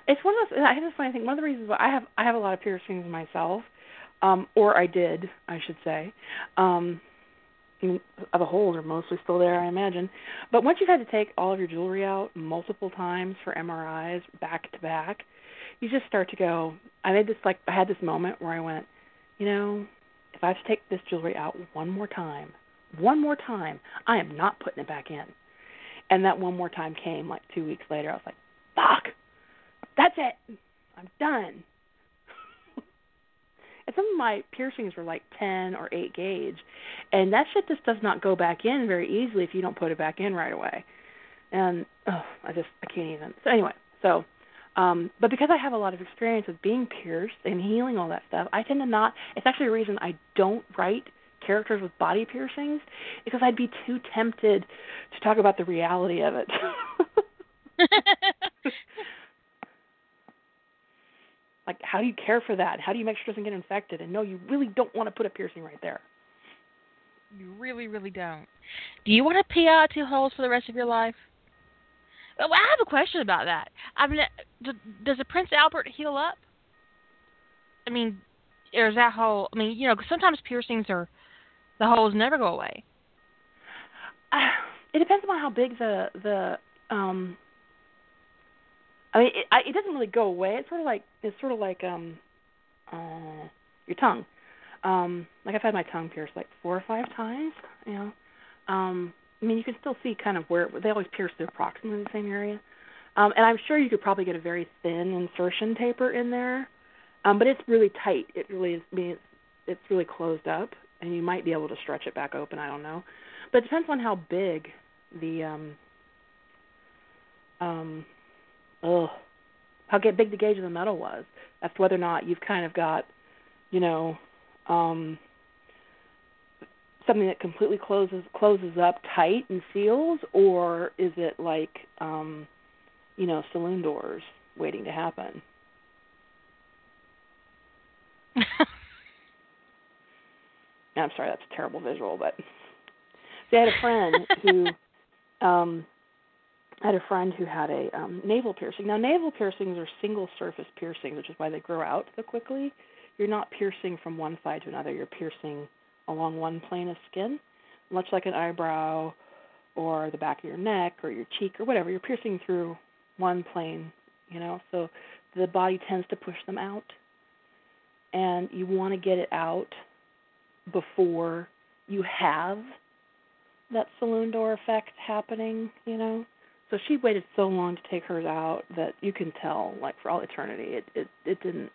It's one of those. I have this funny thing. One of the reasons why I have I have a lot of piercings myself, um, or I did, I should say. Um, the holes are mostly still there, I imagine. But once you've had to take all of your jewelry out multiple times for MRIs back to back, you just start to go. I made this like I had this moment where I went, you know, if I have to take this jewelry out one more time, one more time, I am not putting it back in. And that one more time came like two weeks later. I was like, fuck that's it. I'm done. and some of my piercings were like 10 or 8 gauge. And that shit just does not go back in very easily if you don't put it back in right away. And oh, I just I can't even. So anyway, so um but because I have a lot of experience with being pierced and healing all that stuff, I tend to not it's actually a reason I don't write characters with body piercings because I'd be too tempted to talk about the reality of it. like how do you care for that how do you make sure it doesn't get infected and no you really don't want to put a piercing right there you really, really don't. Do you want to pee out two holes for the rest of your life? I have a question about that. I mean, does a Prince Albert heal up? I mean, is that hole? I mean, you know, sometimes piercings are the holes never go away. uh, it depends on how big the the um I mean, it, I, it doesn't really go away. It's sort of like it's sort of like um, uh, your tongue. Um, like I've had my tongue pierced like four or five times. You know, um, I mean, you can still see kind of where they always pierce through approximately the same area. Um, and I'm sure you could probably get a very thin insertion taper in there, um, but it's really tight. It really is. I mean, it's, it's really closed up, and you might be able to stretch it back open. I don't know, but it depends on how big the um, um, ugh, how big the gauge of the metal was. That's whether or not you've kind of got, you know, um, something that completely closes closes up tight and seals, or is it like, um, you know, saloon doors waiting to happen? I'm sorry, that's a terrible visual, but see, I had a friend who um I had a friend who had a um, navel piercing. Now, navel piercings are single surface piercings, which is why they grow out so quickly. You're not piercing from one side to another. You're piercing along one plane of skin, much like an eyebrow or the back of your neck or your cheek or whatever. You're piercing through one plane, you know. So the body tends to push them out, and you want to get it out before you have that saloon door effect happening, you know. So she waited so long to take hers out that you can tell, like for all eternity, it it it didn't.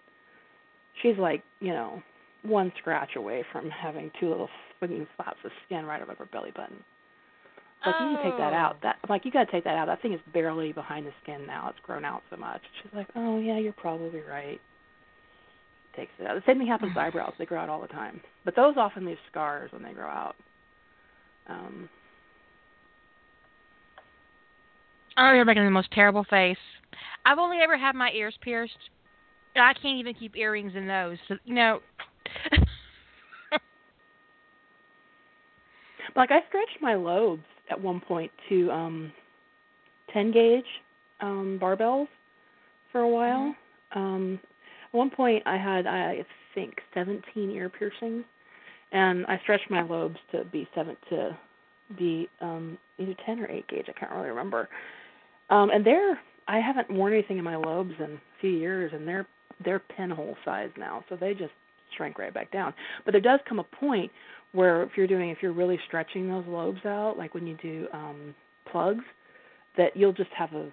She's like, you know, one scratch away from having two little fucking flaps of skin right above her belly button. Like you need to take that out. That I'm like you got to take that out. That thing is barely behind the skin now. It's grown out so much. She's like, oh yeah, you're probably right. Takes it out. The same thing happens with eyebrows. They grow out all the time, but those often leave scars when they grow out. Um, Oh, you're making the most terrible face. I've only ever had my ears pierced. I can't even keep earrings in those. So, you know. Like I stretched my lobes at one point to um 10 gauge um barbells for a while. Um at one point I had I think 17 ear piercings and I stretched my lobes to be 7 to be um either 10 or 8 gauge, I can't really remember. Um and they're I haven't worn anything in my lobes in a few years and they're they're pinhole size now, so they just shrink right back down. But there does come a point where if you're doing if you're really stretching those lobes out, like when you do um plugs, that you'll just have a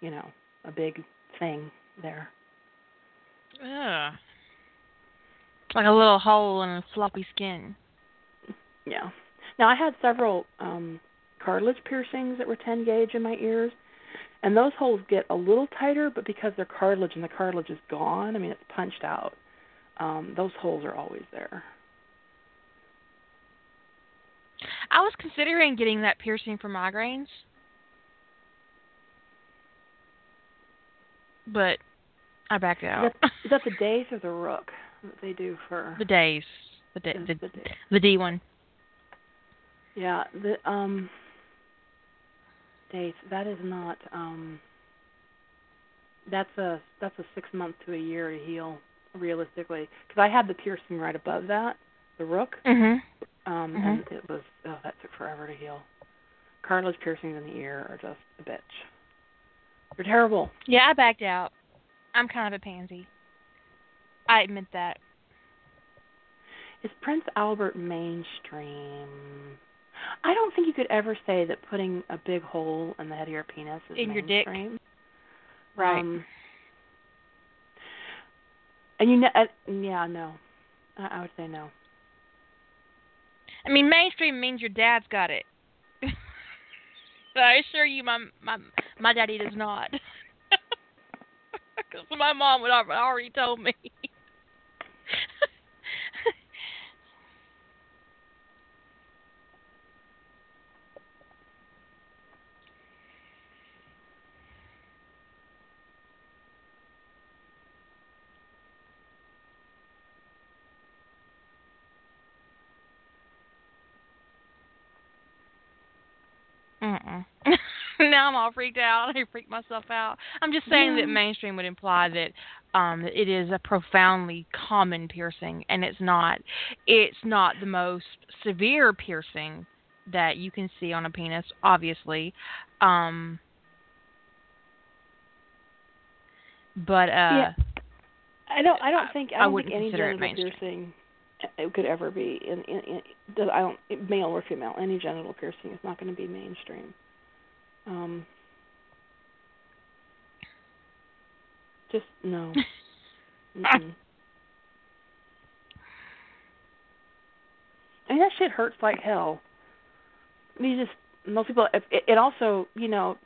you know, a big thing there. Ugh. Like a little hole in a floppy skin. Yeah. Now I had several um cartilage piercings that were 10 gauge in my ears, and those holes get a little tighter, but because they're cartilage and the cartilage is gone, I mean it's punched out. Um those holes are always there. I was considering getting that piercing for migraines, but I backed out. Is that, is that the daith or the rook that they do for the daith? The day, the, the, day. the D one. Yeah, the um dates. That is not um that's a that's a six month to a year to heal realistically because I had the piercing right above that, the rook. Mhm. Um Mhm. and it was oh that took forever to heal. Cartilage piercings in the ear are just a bitch. They're terrible. Yeah, I backed out. I'm kind of a pansy. I admit that. Is Prince Albert mainstream? I don't think you could ever say that putting a big hole in the head of your penis is In your dick. mainstream. Right. Um, and you know, uh, yeah, no, I, I would say no. I mean, mainstream means your dad's got it. but I assure you, my my my daddy does not. Because my mom would already told me. Mm-mm. now I'm all freaked out. I freaked myself out. I'm just saying Yeah. that mainstream would imply that um it is a profoundly common piercing and it's not it's not the most severe piercing that you can see on a penis obviously um but uh Yeah. I don't. I don't think. I I don't think any genital piercing could ever be in. in, in I don't. Male or female, any genital piercing is not going to be mainstream. Um. Just no. Mm-mm. I mean that shit hurts like hell. I mean, you just most people. It, it also, you know,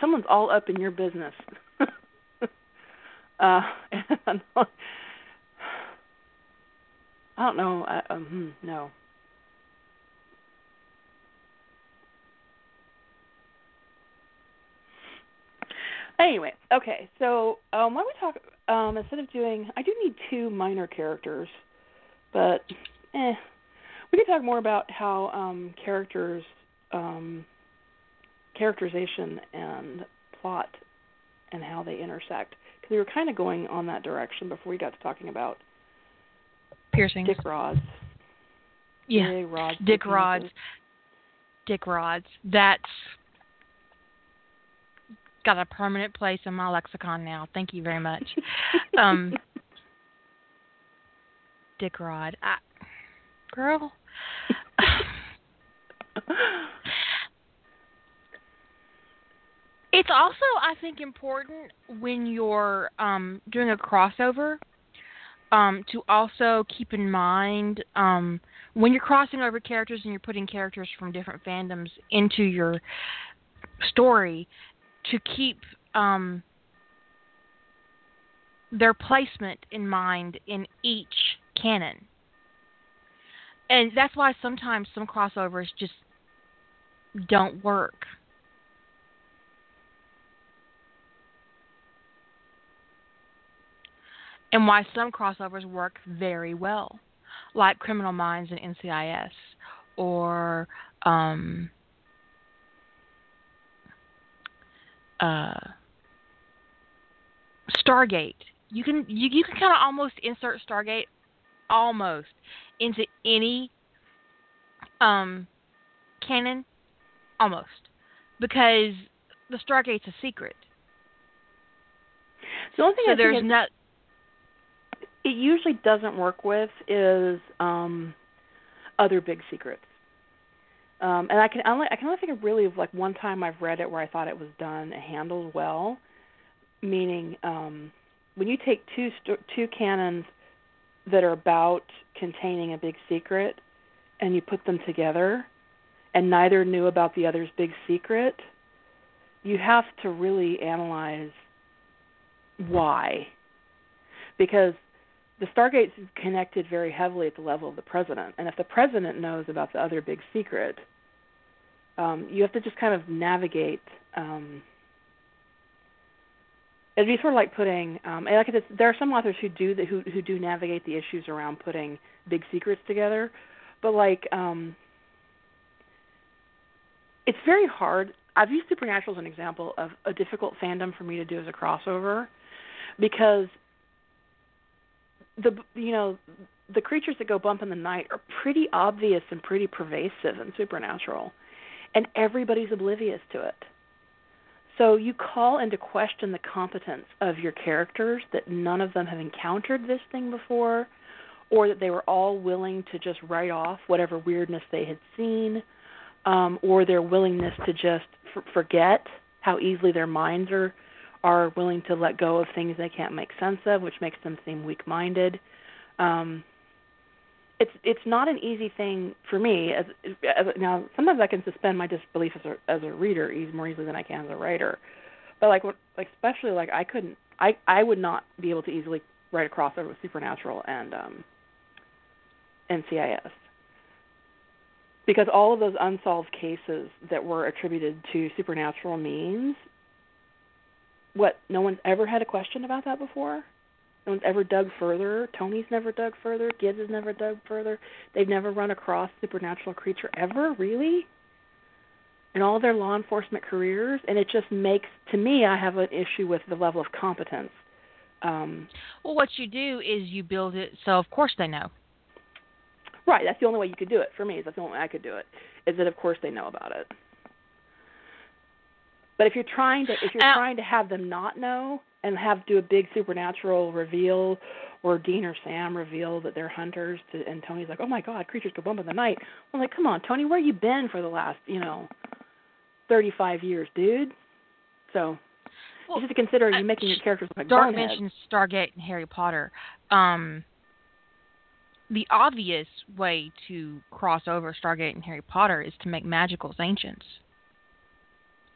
someone's all up in your business. uh, and I don't know. I, um, hmm, no. Anyway, okay. So um, why don't we talk? Um, instead of doing, I do need two minor characters, but eh, we could talk more about how um, characters, um, characterization, and plot, and how they intersect. Because we were kind of going on that direction before we got to talking about piercings. dick rods. yeah. Rods. Dick rods. Dick rods. That's got a permanent place in my lexicon now. Thank you very much. um Dick rod. I, girl. It's also, I think, important when you're um, doing a crossover um, to also keep in mind um, when you're crossing over characters and you're putting characters from different fandoms into your story to keep um, their placement in mind in each canon. And that's why sometimes some crossovers just don't work. and why some crossovers work very well, like Criminal Minds and NCIS, or um, uh, Stargate. You can you you can kind of almost insert Stargate almost into any um canon almost because the Stargate's a secret. The only thing So I there's is- not it usually doesn't work with is um other big secrets. Um and I can only I can only think of really of like one time I've read it where I thought it was done and handled well, meaning um when you take two two canons that are about containing a big secret and you put them together and neither knew about the other's big secret, you have to really analyze why. Because the Stargate's connected very heavily at the level of the president, and if the president knows about the other big secret, um, you have to just kind of navigate. Um, it'd be sort of like putting, um, and like there are some authors who do the, who who do navigate the issues around putting big secrets together, but like um, it's very hard. I've used Supernatural as an example of a difficult fandom for me to do as a crossover because the you know the creatures that go bump in the night are pretty obvious and pretty pervasive and Supernatural, and everybody's oblivious to it. So you call into question the competence of your characters that none of them have encountered this thing before, or that they were all willing to just write off whatever weirdness they had seen, um, or their willingness to just f- forget how easily their minds are are willing to let go of things they can't make sense of, which makes them seem weak-minded. Um, it's it's not an easy thing for me. As, as now, sometimes I can suspend my disbelief as a as a reader more easily than I can as a writer. But like, like especially like I couldn't, I I would not be able to easily write a crossover with Supernatural and um, NCIS because all of those unsolved cases that were attributed to supernatural means what no one's ever had a question about that before no one's ever dug further tony's never dug further gibbs has never dug further they've never run across supernatural creature ever really in all their law enforcement careers and it just makes to me i have an issue with the level of competence um well what you do is you build it so of course they know Right. That's the only way you could do it for me. That's the only way I could do it. Is that of course they know about it. But if you're trying to if you're uh, trying to have them not know and have do a big supernatural reveal or Dean or Sam reveal that they're hunters to and Tony's like, Oh my god, creatures go bump in the night. I'm like, Come on, Tony, where you been for the last, you know, thirty five years, dude? So well, you have to consider you uh, making your characters like Dark boneheads. mentions Stargate and Harry Potter. Um the obvious way to cross over Stargate and Harry Potter is to make magicals ancients.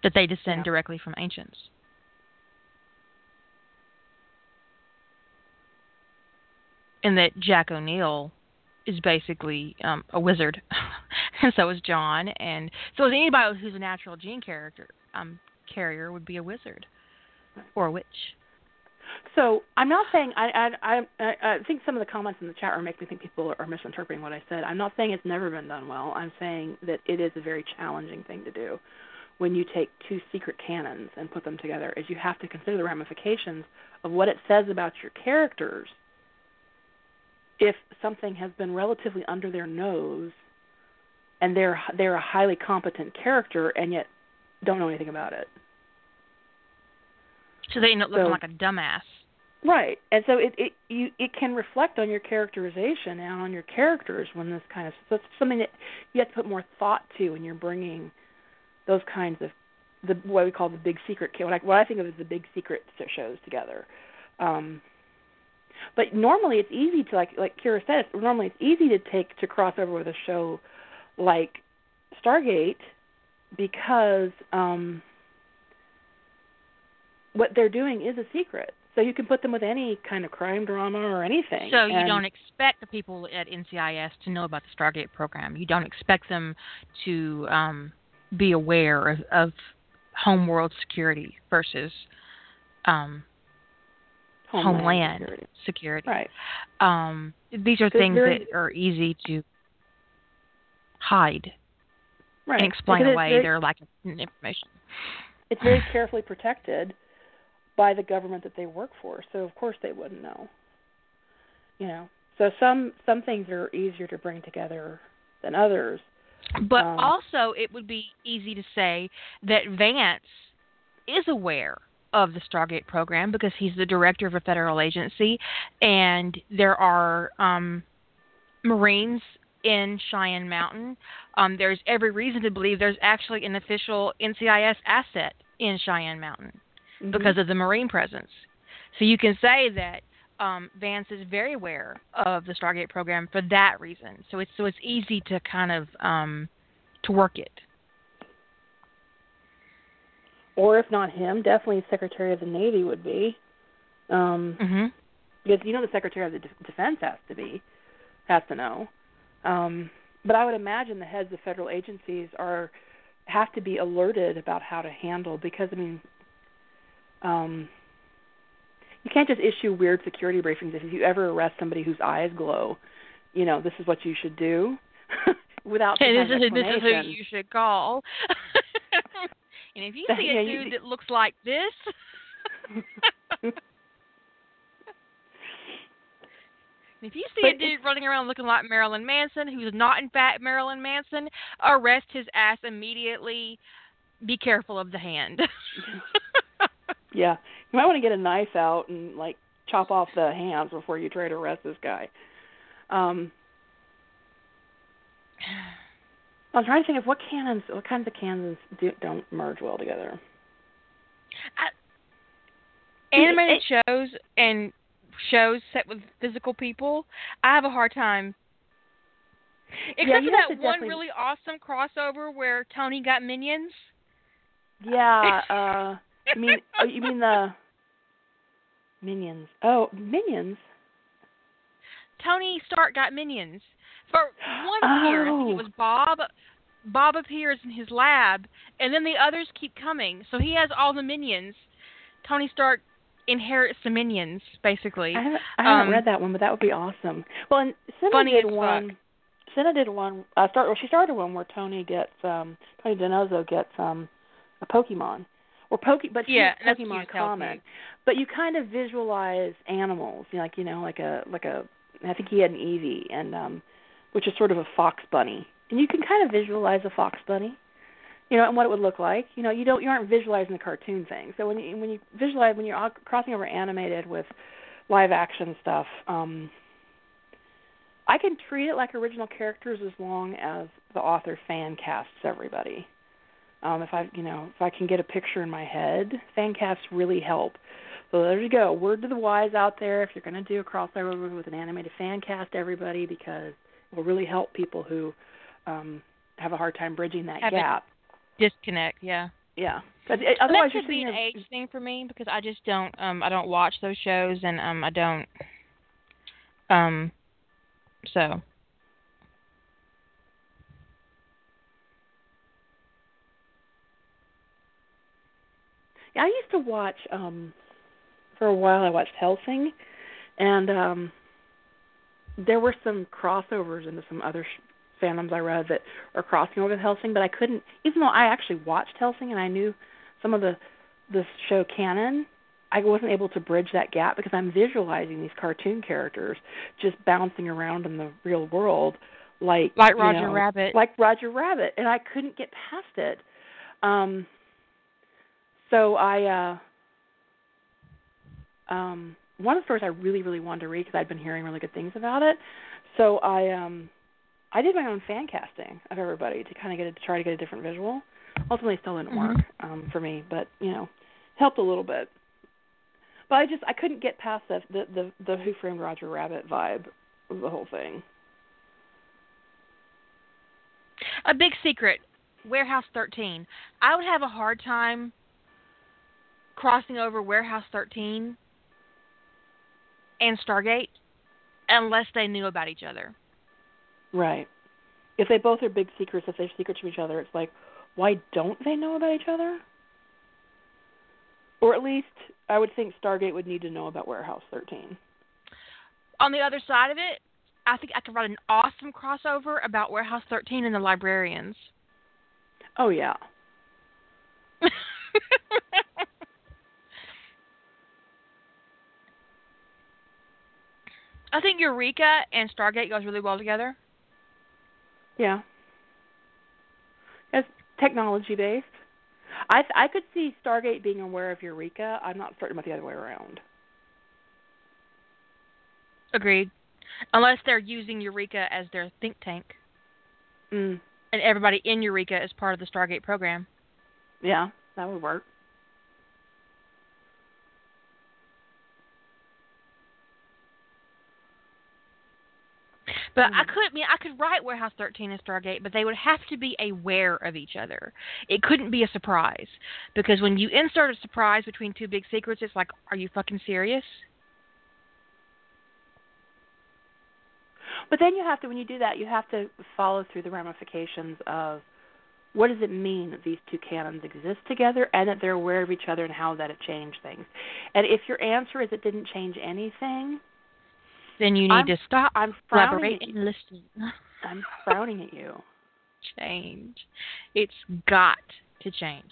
That they descend yeah. directly from ancients. And that Jack O'Neill is basically um, a wizard, and so is John, and so is anybody who's a natural gene character um, carrier would be a wizard or a witch. So I'm not saying I, I I I think some of the comments in the chat room make me think people are misinterpreting what I said. I'm not saying it's never been done well. I'm saying that it is a very challenging thing to do when you take two secret canons and put them together. Is you have to consider the ramifications of what it says about your characters if something has been relatively under their nose and they're they're a highly competent character and yet don't know anything about it. So they end up looking so, like a dumbass. Right, and so it it you it can reflect on your characterization and on your characters when this kind of so it's something that you have to put more thought to when you're bringing those kinds of the what we call the big secret what I what I think of as the big secret shows together. Um, but normally it's easy to like like Kira says normally it's easy to take to cross over with a show like Stargate because um what they're doing is a secret. So you can put them with any kind of crime drama or anything. So you don't expect the people at NCIS to know about the Stargate program. You don't expect them to um, be aware of, of homeworld security versus um, homeland, homeland security. security. Right. Um, these are things that are easy to hide right. and explain away very, their lack of information. It's very carefully protected by the government that they work for. So of course they wouldn't know. You know. So some some things are easier to bring together than others. But um, also it would be easy to say that Vance is aware of the Stargate program because he's the director of a federal agency and there are um Marines in Cheyenne Mountain. Um, there's every reason to believe there's actually an official NCIS asset in Cheyenne Mountain mm-hmm. because of the Marine presence. So you can say that um, Vance is very aware of the Stargate program for that reason. So it's so it's easy to kind of um, to work it. Or if not him, definitely Secretary of the Navy would be. Um, mm-hmm. Because you know the Secretary of the De- Defense has to be, has to know. Um, but I would imagine the heads of federal agencies are have to be alerted about how to handle because I mean, um, you can't just issue weird security briefings if you ever arrest somebody whose eyes glow. You know, this is what you should do. Without Hey, this is this is who you should call. and if you That- see yeah, a you- dude that looks like this, if you see But a dude running around looking like Marilyn Manson, who's not in fact Marilyn Manson, arrest his ass immediately. Be careful of the hand. Yeah, you might want to get a knife out and like chop off the hands before you try to arrest this guy. Um, I'm trying to think of what canons, what kinds of canons do, don't merge well together. Animated shows and shows set with physical people, I have a hard time. Except you for that one definitely- really awesome crossover where Tony got minions. Yeah, uh, you mean oh, you mean the minions? Oh, minions. Tony Stark got minions. For one year, I think Oh. it was Bob. Bob appears in his lab, and then the others keep coming. So he has all the minions. Tony Stark inherits the minions, basically. I haven't, I haven't Um, read that one, but that would be awesome. Well, and Cinna Funny did one. Cinna did one. Uh, start. Well, she started one where Tony gets um Tony DiNozzo gets um a Pokemon, or Poke, but Yeah, Pokemon cute as hell, common. But you kind of visualize animals, you know, like you know, like a like a. I think he had an Eevee, and um, which is sort of a fox bunny, and you can kind of visualize a fox bunny. You know, and what it would look like. You know, you don't you aren't visualizing the cartoon thing. So when you when you visualize when you're all crossing over animated with live action stuff, um I can treat it like original characters as long as the author fan casts everybody. Um, if I, you know, if I can get a picture in my head, fan casts really help. So there you go. Word to the wise out there: if you're going to do a crossover with an animated fan cast, everybody because it will really help people who um, have a hard time bridging that Have gap. Disconnect, yeah. Yeah, but it, otherwise that could be an age thing for me because I just don't um I don't watch those shows and um I don't um so I used to watch um for a while I watched Hellsing and um there were some crossovers into some other sh- fandoms I read that are crossing over with Hellsing, but I couldn't even though I actually watched Hellsing and I knew some of the the show canon, I wasn't able to bridge that gap because I'm visualizing these cartoon characters just bouncing around in the real world like like you Roger know, Rabbit. like Roger Rabbit, and I couldn't get past it. Um, so I, uh, um, one of the stories I really, really wanted to read because I'd been hearing really good things about it. So I, um, I did my own fan casting of everybody to kind of get it, to try to get a different visual. Ultimately, it still didn't Mhm. work um, for me, but you know, helped a little bit. But I just I couldn't get past the the the, the Who Framed Roger Rabbit vibe of the whole thing. A big secret, Warehouse 13. I would have a hard time crossing over Warehouse 13 and Stargate unless they knew about each other. Right. If they both are big secrets, if they're secrets from each other, it's like, why don't they know about each other? Or at least I would think Stargate would need to know about Warehouse 13. On the other side of it, I think I could write an awesome crossover about Warehouse 13 and the librarians. Oh yeah. I think Eureka and Stargate goes really well together. Yeah. It's technology based. I I could see Stargate being aware of Eureka. I'm not certain about the other way around. Agreed. Unless they're using Eureka as their think tank, Mm. and everybody in Eureka is part of the Stargate program. Yeah, that would work. But I Mhm. could I mean I could write Warehouse 13 and Stargate, but they would have to be aware of each other. It couldn't be a surprise because when you insert a surprise between two big secrets, it's like, are you fucking serious? But then you have to, when you do that, you have to follow through the ramifications of what does it mean that these two canons exist together and that they're aware of each other and how that it changed things? And if your answer is it didn't change anything, then you need I'm, to stop, I'm collaborate, and listen. I'm frowning at you. Change. It's got to change.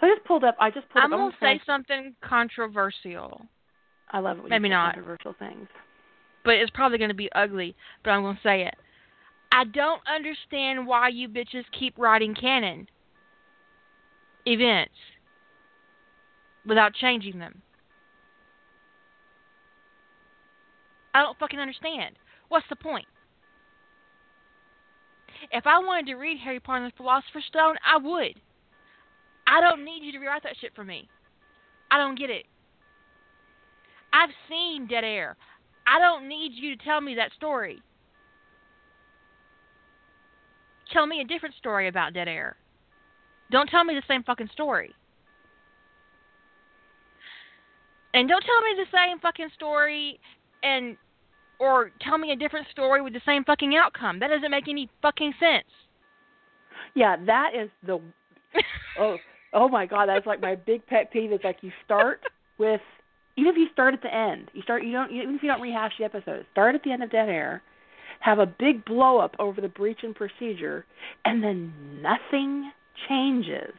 So I just pulled up. I just pulled I'm up. gonna say something controversial. I love it when Maybe you not. controversial things. But it's probably gonna be ugly. But I'm gonna say it. I don't understand why you bitches keep writing canon events without changing them. I don't fucking understand. What's the point? If I wanted to read Harry Potter and the Philosopher's Stone, I would. I don't need you to rewrite that shit for me. I don't get it. I've seen Dead Air. I don't need you to tell me that story. Tell me a different story about Dead Air. Don't tell me the same fucking story. And don't tell me the same fucking story and or tell me a different story with the same fucking outcome. That doesn't make any fucking sense. Yeah, that is the oh oh my god, that's like my big pet peeve. Is like you start with even if you start at the end, you start you don't even if you don't rehash the episode, start at the end of Dead Air, have a big blow up over the breach in procedure, and then nothing changes.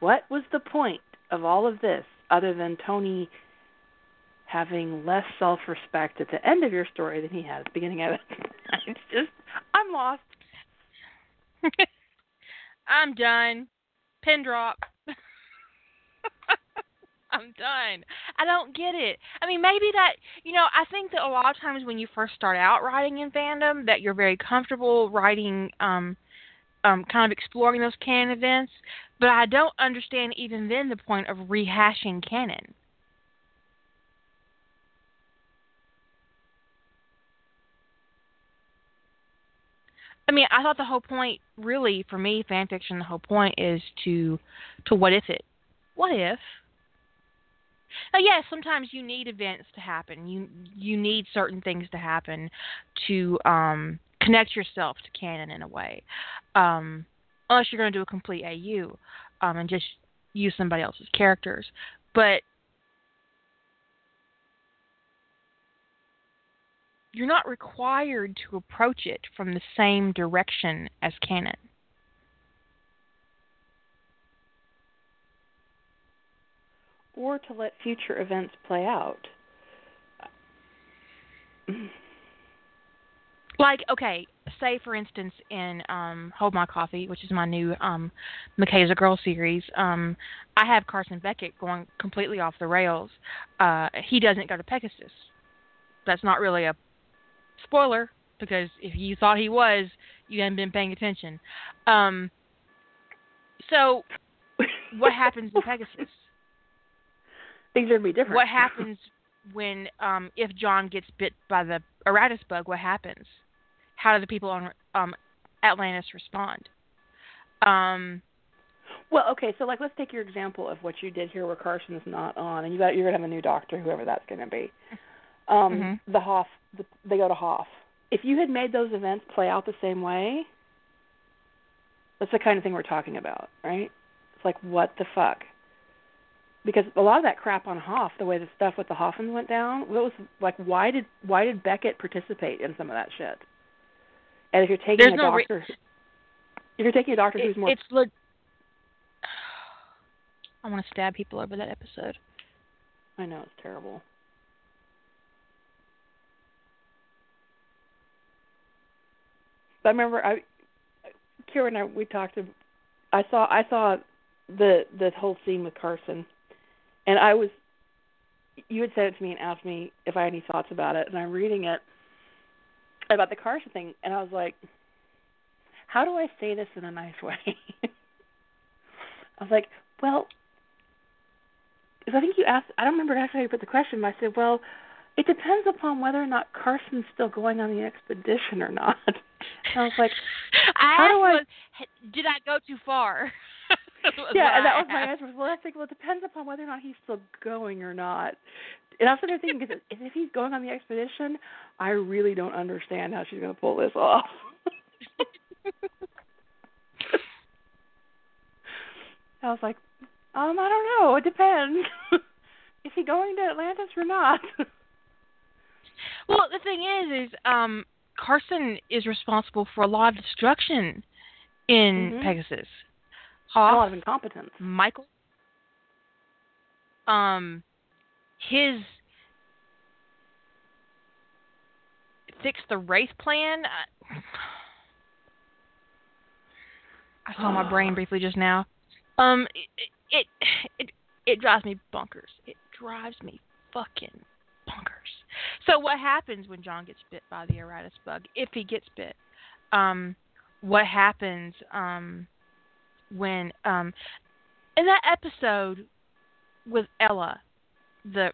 What was the point of all of this other than Tony having less self respect at the end of your story than he had at the beginning of it? it's just I'm lost. I'm done. Pin drop. I'm done. I don't get it. I mean, maybe that, you know, I think that a lot of times when you first start out writing in fandom, that you're very comfortable writing, um, um, kind of exploring those canon events. But I don't understand even then the point of rehashing canon. I mean, I thought the whole point, really, for me, fan fiction, the whole point is to, to what if it? What if? Now, yes, sometimes you need events to happen. You you need certain things to happen to um, connect yourself to canon in a way. Um, unless you're going to do a complete AU um, and just use somebody else's characters. But you're not required to approach it from the same direction as canon. Or to let future events play out. Like, okay, say for instance in um Hold My Coffee, which is my new um McKay's a Girl series, um I have Carson Beckett going completely off the rails. Uh he doesn't go to Pegasus. That's not really a spoiler because if you thought he was, you hadn't been paying attention. Um so what happens in Pegasus? Things are gonna be different. What happens when um if John gets bit by the Iratus bug, what happens? How do the people on um Atlantis respond? Um Well, okay, so like let's take your example of what you did here where Carson's not on and you got you're gonna have a new doctor, whoever that's gonna be. Um Mhm. the Hoff the, they go to Hoff. If you had made those events play out the same way, that's the kind of thing we're talking about, right? It's like what the fuck? Because a lot of that crap on Hoff, the way the stuff with the Hoffans went down, it was like why did why did Beckett participate in some of that shit? And if you're taking There's a no re- doctor if you're taking a doctor it, who's more it's le- I want to stab people over that episode. I know it's terrible. But I remember I Kira and I we talked I saw I saw the the whole scene with Carson and I was you had said it to me and asked me if I had any thoughts about it and I'm reading it about the Carson thing and I was like how do I say this in a nice way? I was like, well, because I think you asked, I don't remember actually how you put the question, but I said, well, it depends upon whether or not Carson's still going on the expedition or not. And I was like, I How do I- was, did I go too far? Yeah, and that was my answer. Well, I think well, it depends upon whether or not he's still going or not. And I was sitting there thinking, because if he's going on the expedition, I really don't understand how she's going to pull this off. I was like, um, I don't know. It depends. is he going to Atlantis or not? well, the thing is, is um, Carson is responsible for a lot of destruction in Mhm. Pegasus. A lot of incompetence. Michael, um, his fix the Wraith plan. I, I saw my brain briefly just now. Um, it, it it it drives me bonkers. It drives me fucking bonkers. So what happens when John gets bit by the Iratus bug? If he gets bit, um, what happens um when um in that episode with Ellia, the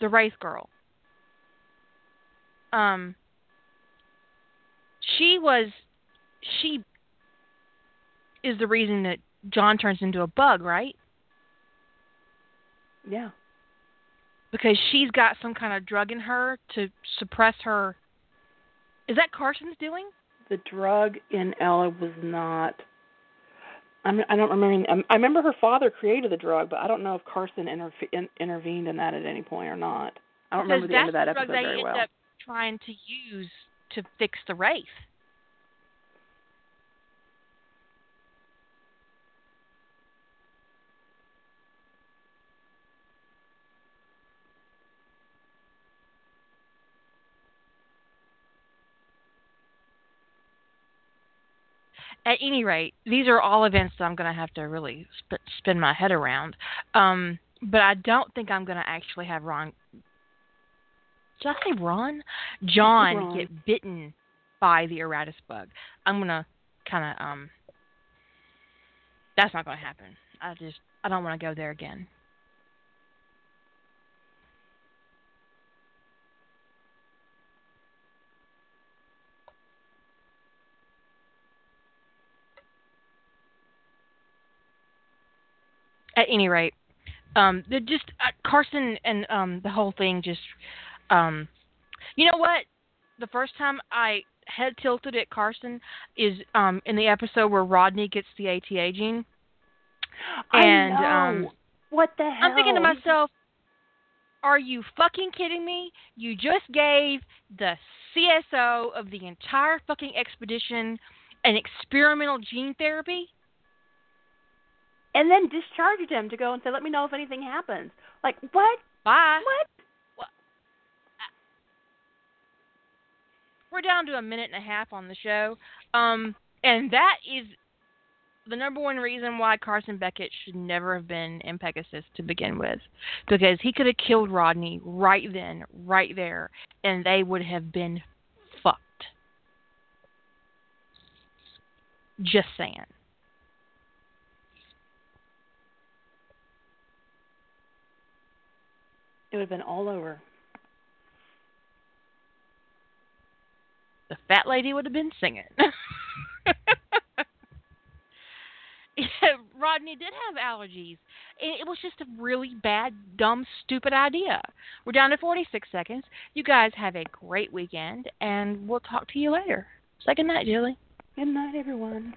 the Wraith girl. Um, she was she is the reason that John turns into a bug, right? Yeah. Because she's got some kind of drug in her to suppress her. Is that Carson's doing? The drug in Ellia was not. I'm, I don't remember. um, I remember her father created the drug, but I don't know if Carson interfe- in, intervened in that at any point or not. I don't remember the end of that episode very well. up trying to use to fix the Wraith. At any rate, these are all events that I'm going to have to really sp- spin my head around. Um, but I don't think I'm going to actually have Ron. Did I say Ron? John Ron. get bitten by the Iratus bug. I'm going to kind of um. That's not going to happen. I just I don't want to go there again. At any rate, um, the just uh, Carson and um the whole thing just um, you know what? The first time I head tilted at Carson is um in the episode where Rodney gets the ATA gene. And, I know. um, what the hell? I'm thinking to myself, are you fucking kidding me? You just gave the CSO of the entire fucking expedition an experimental gene therapy? And then discharged him to go and say, "Let me know if anything happens." Like what? Bye. What? We're down to a minute and a half on the show. Um, and that is the number one reason why Carson Beckett should never have been in Pegasus to begin with. Because he could have killed Rodney right then, right there, and they would have been fucked. Just saying. It would have been all over. the fat lady would have been singing. Yeah, Rodney did have allergies. It, it was just a really bad, dumb, stupid idea. We're down to 46 seconds. You guys have a great weekend, and we'll talk to you later. Say good night, Julie. Good night, everyone.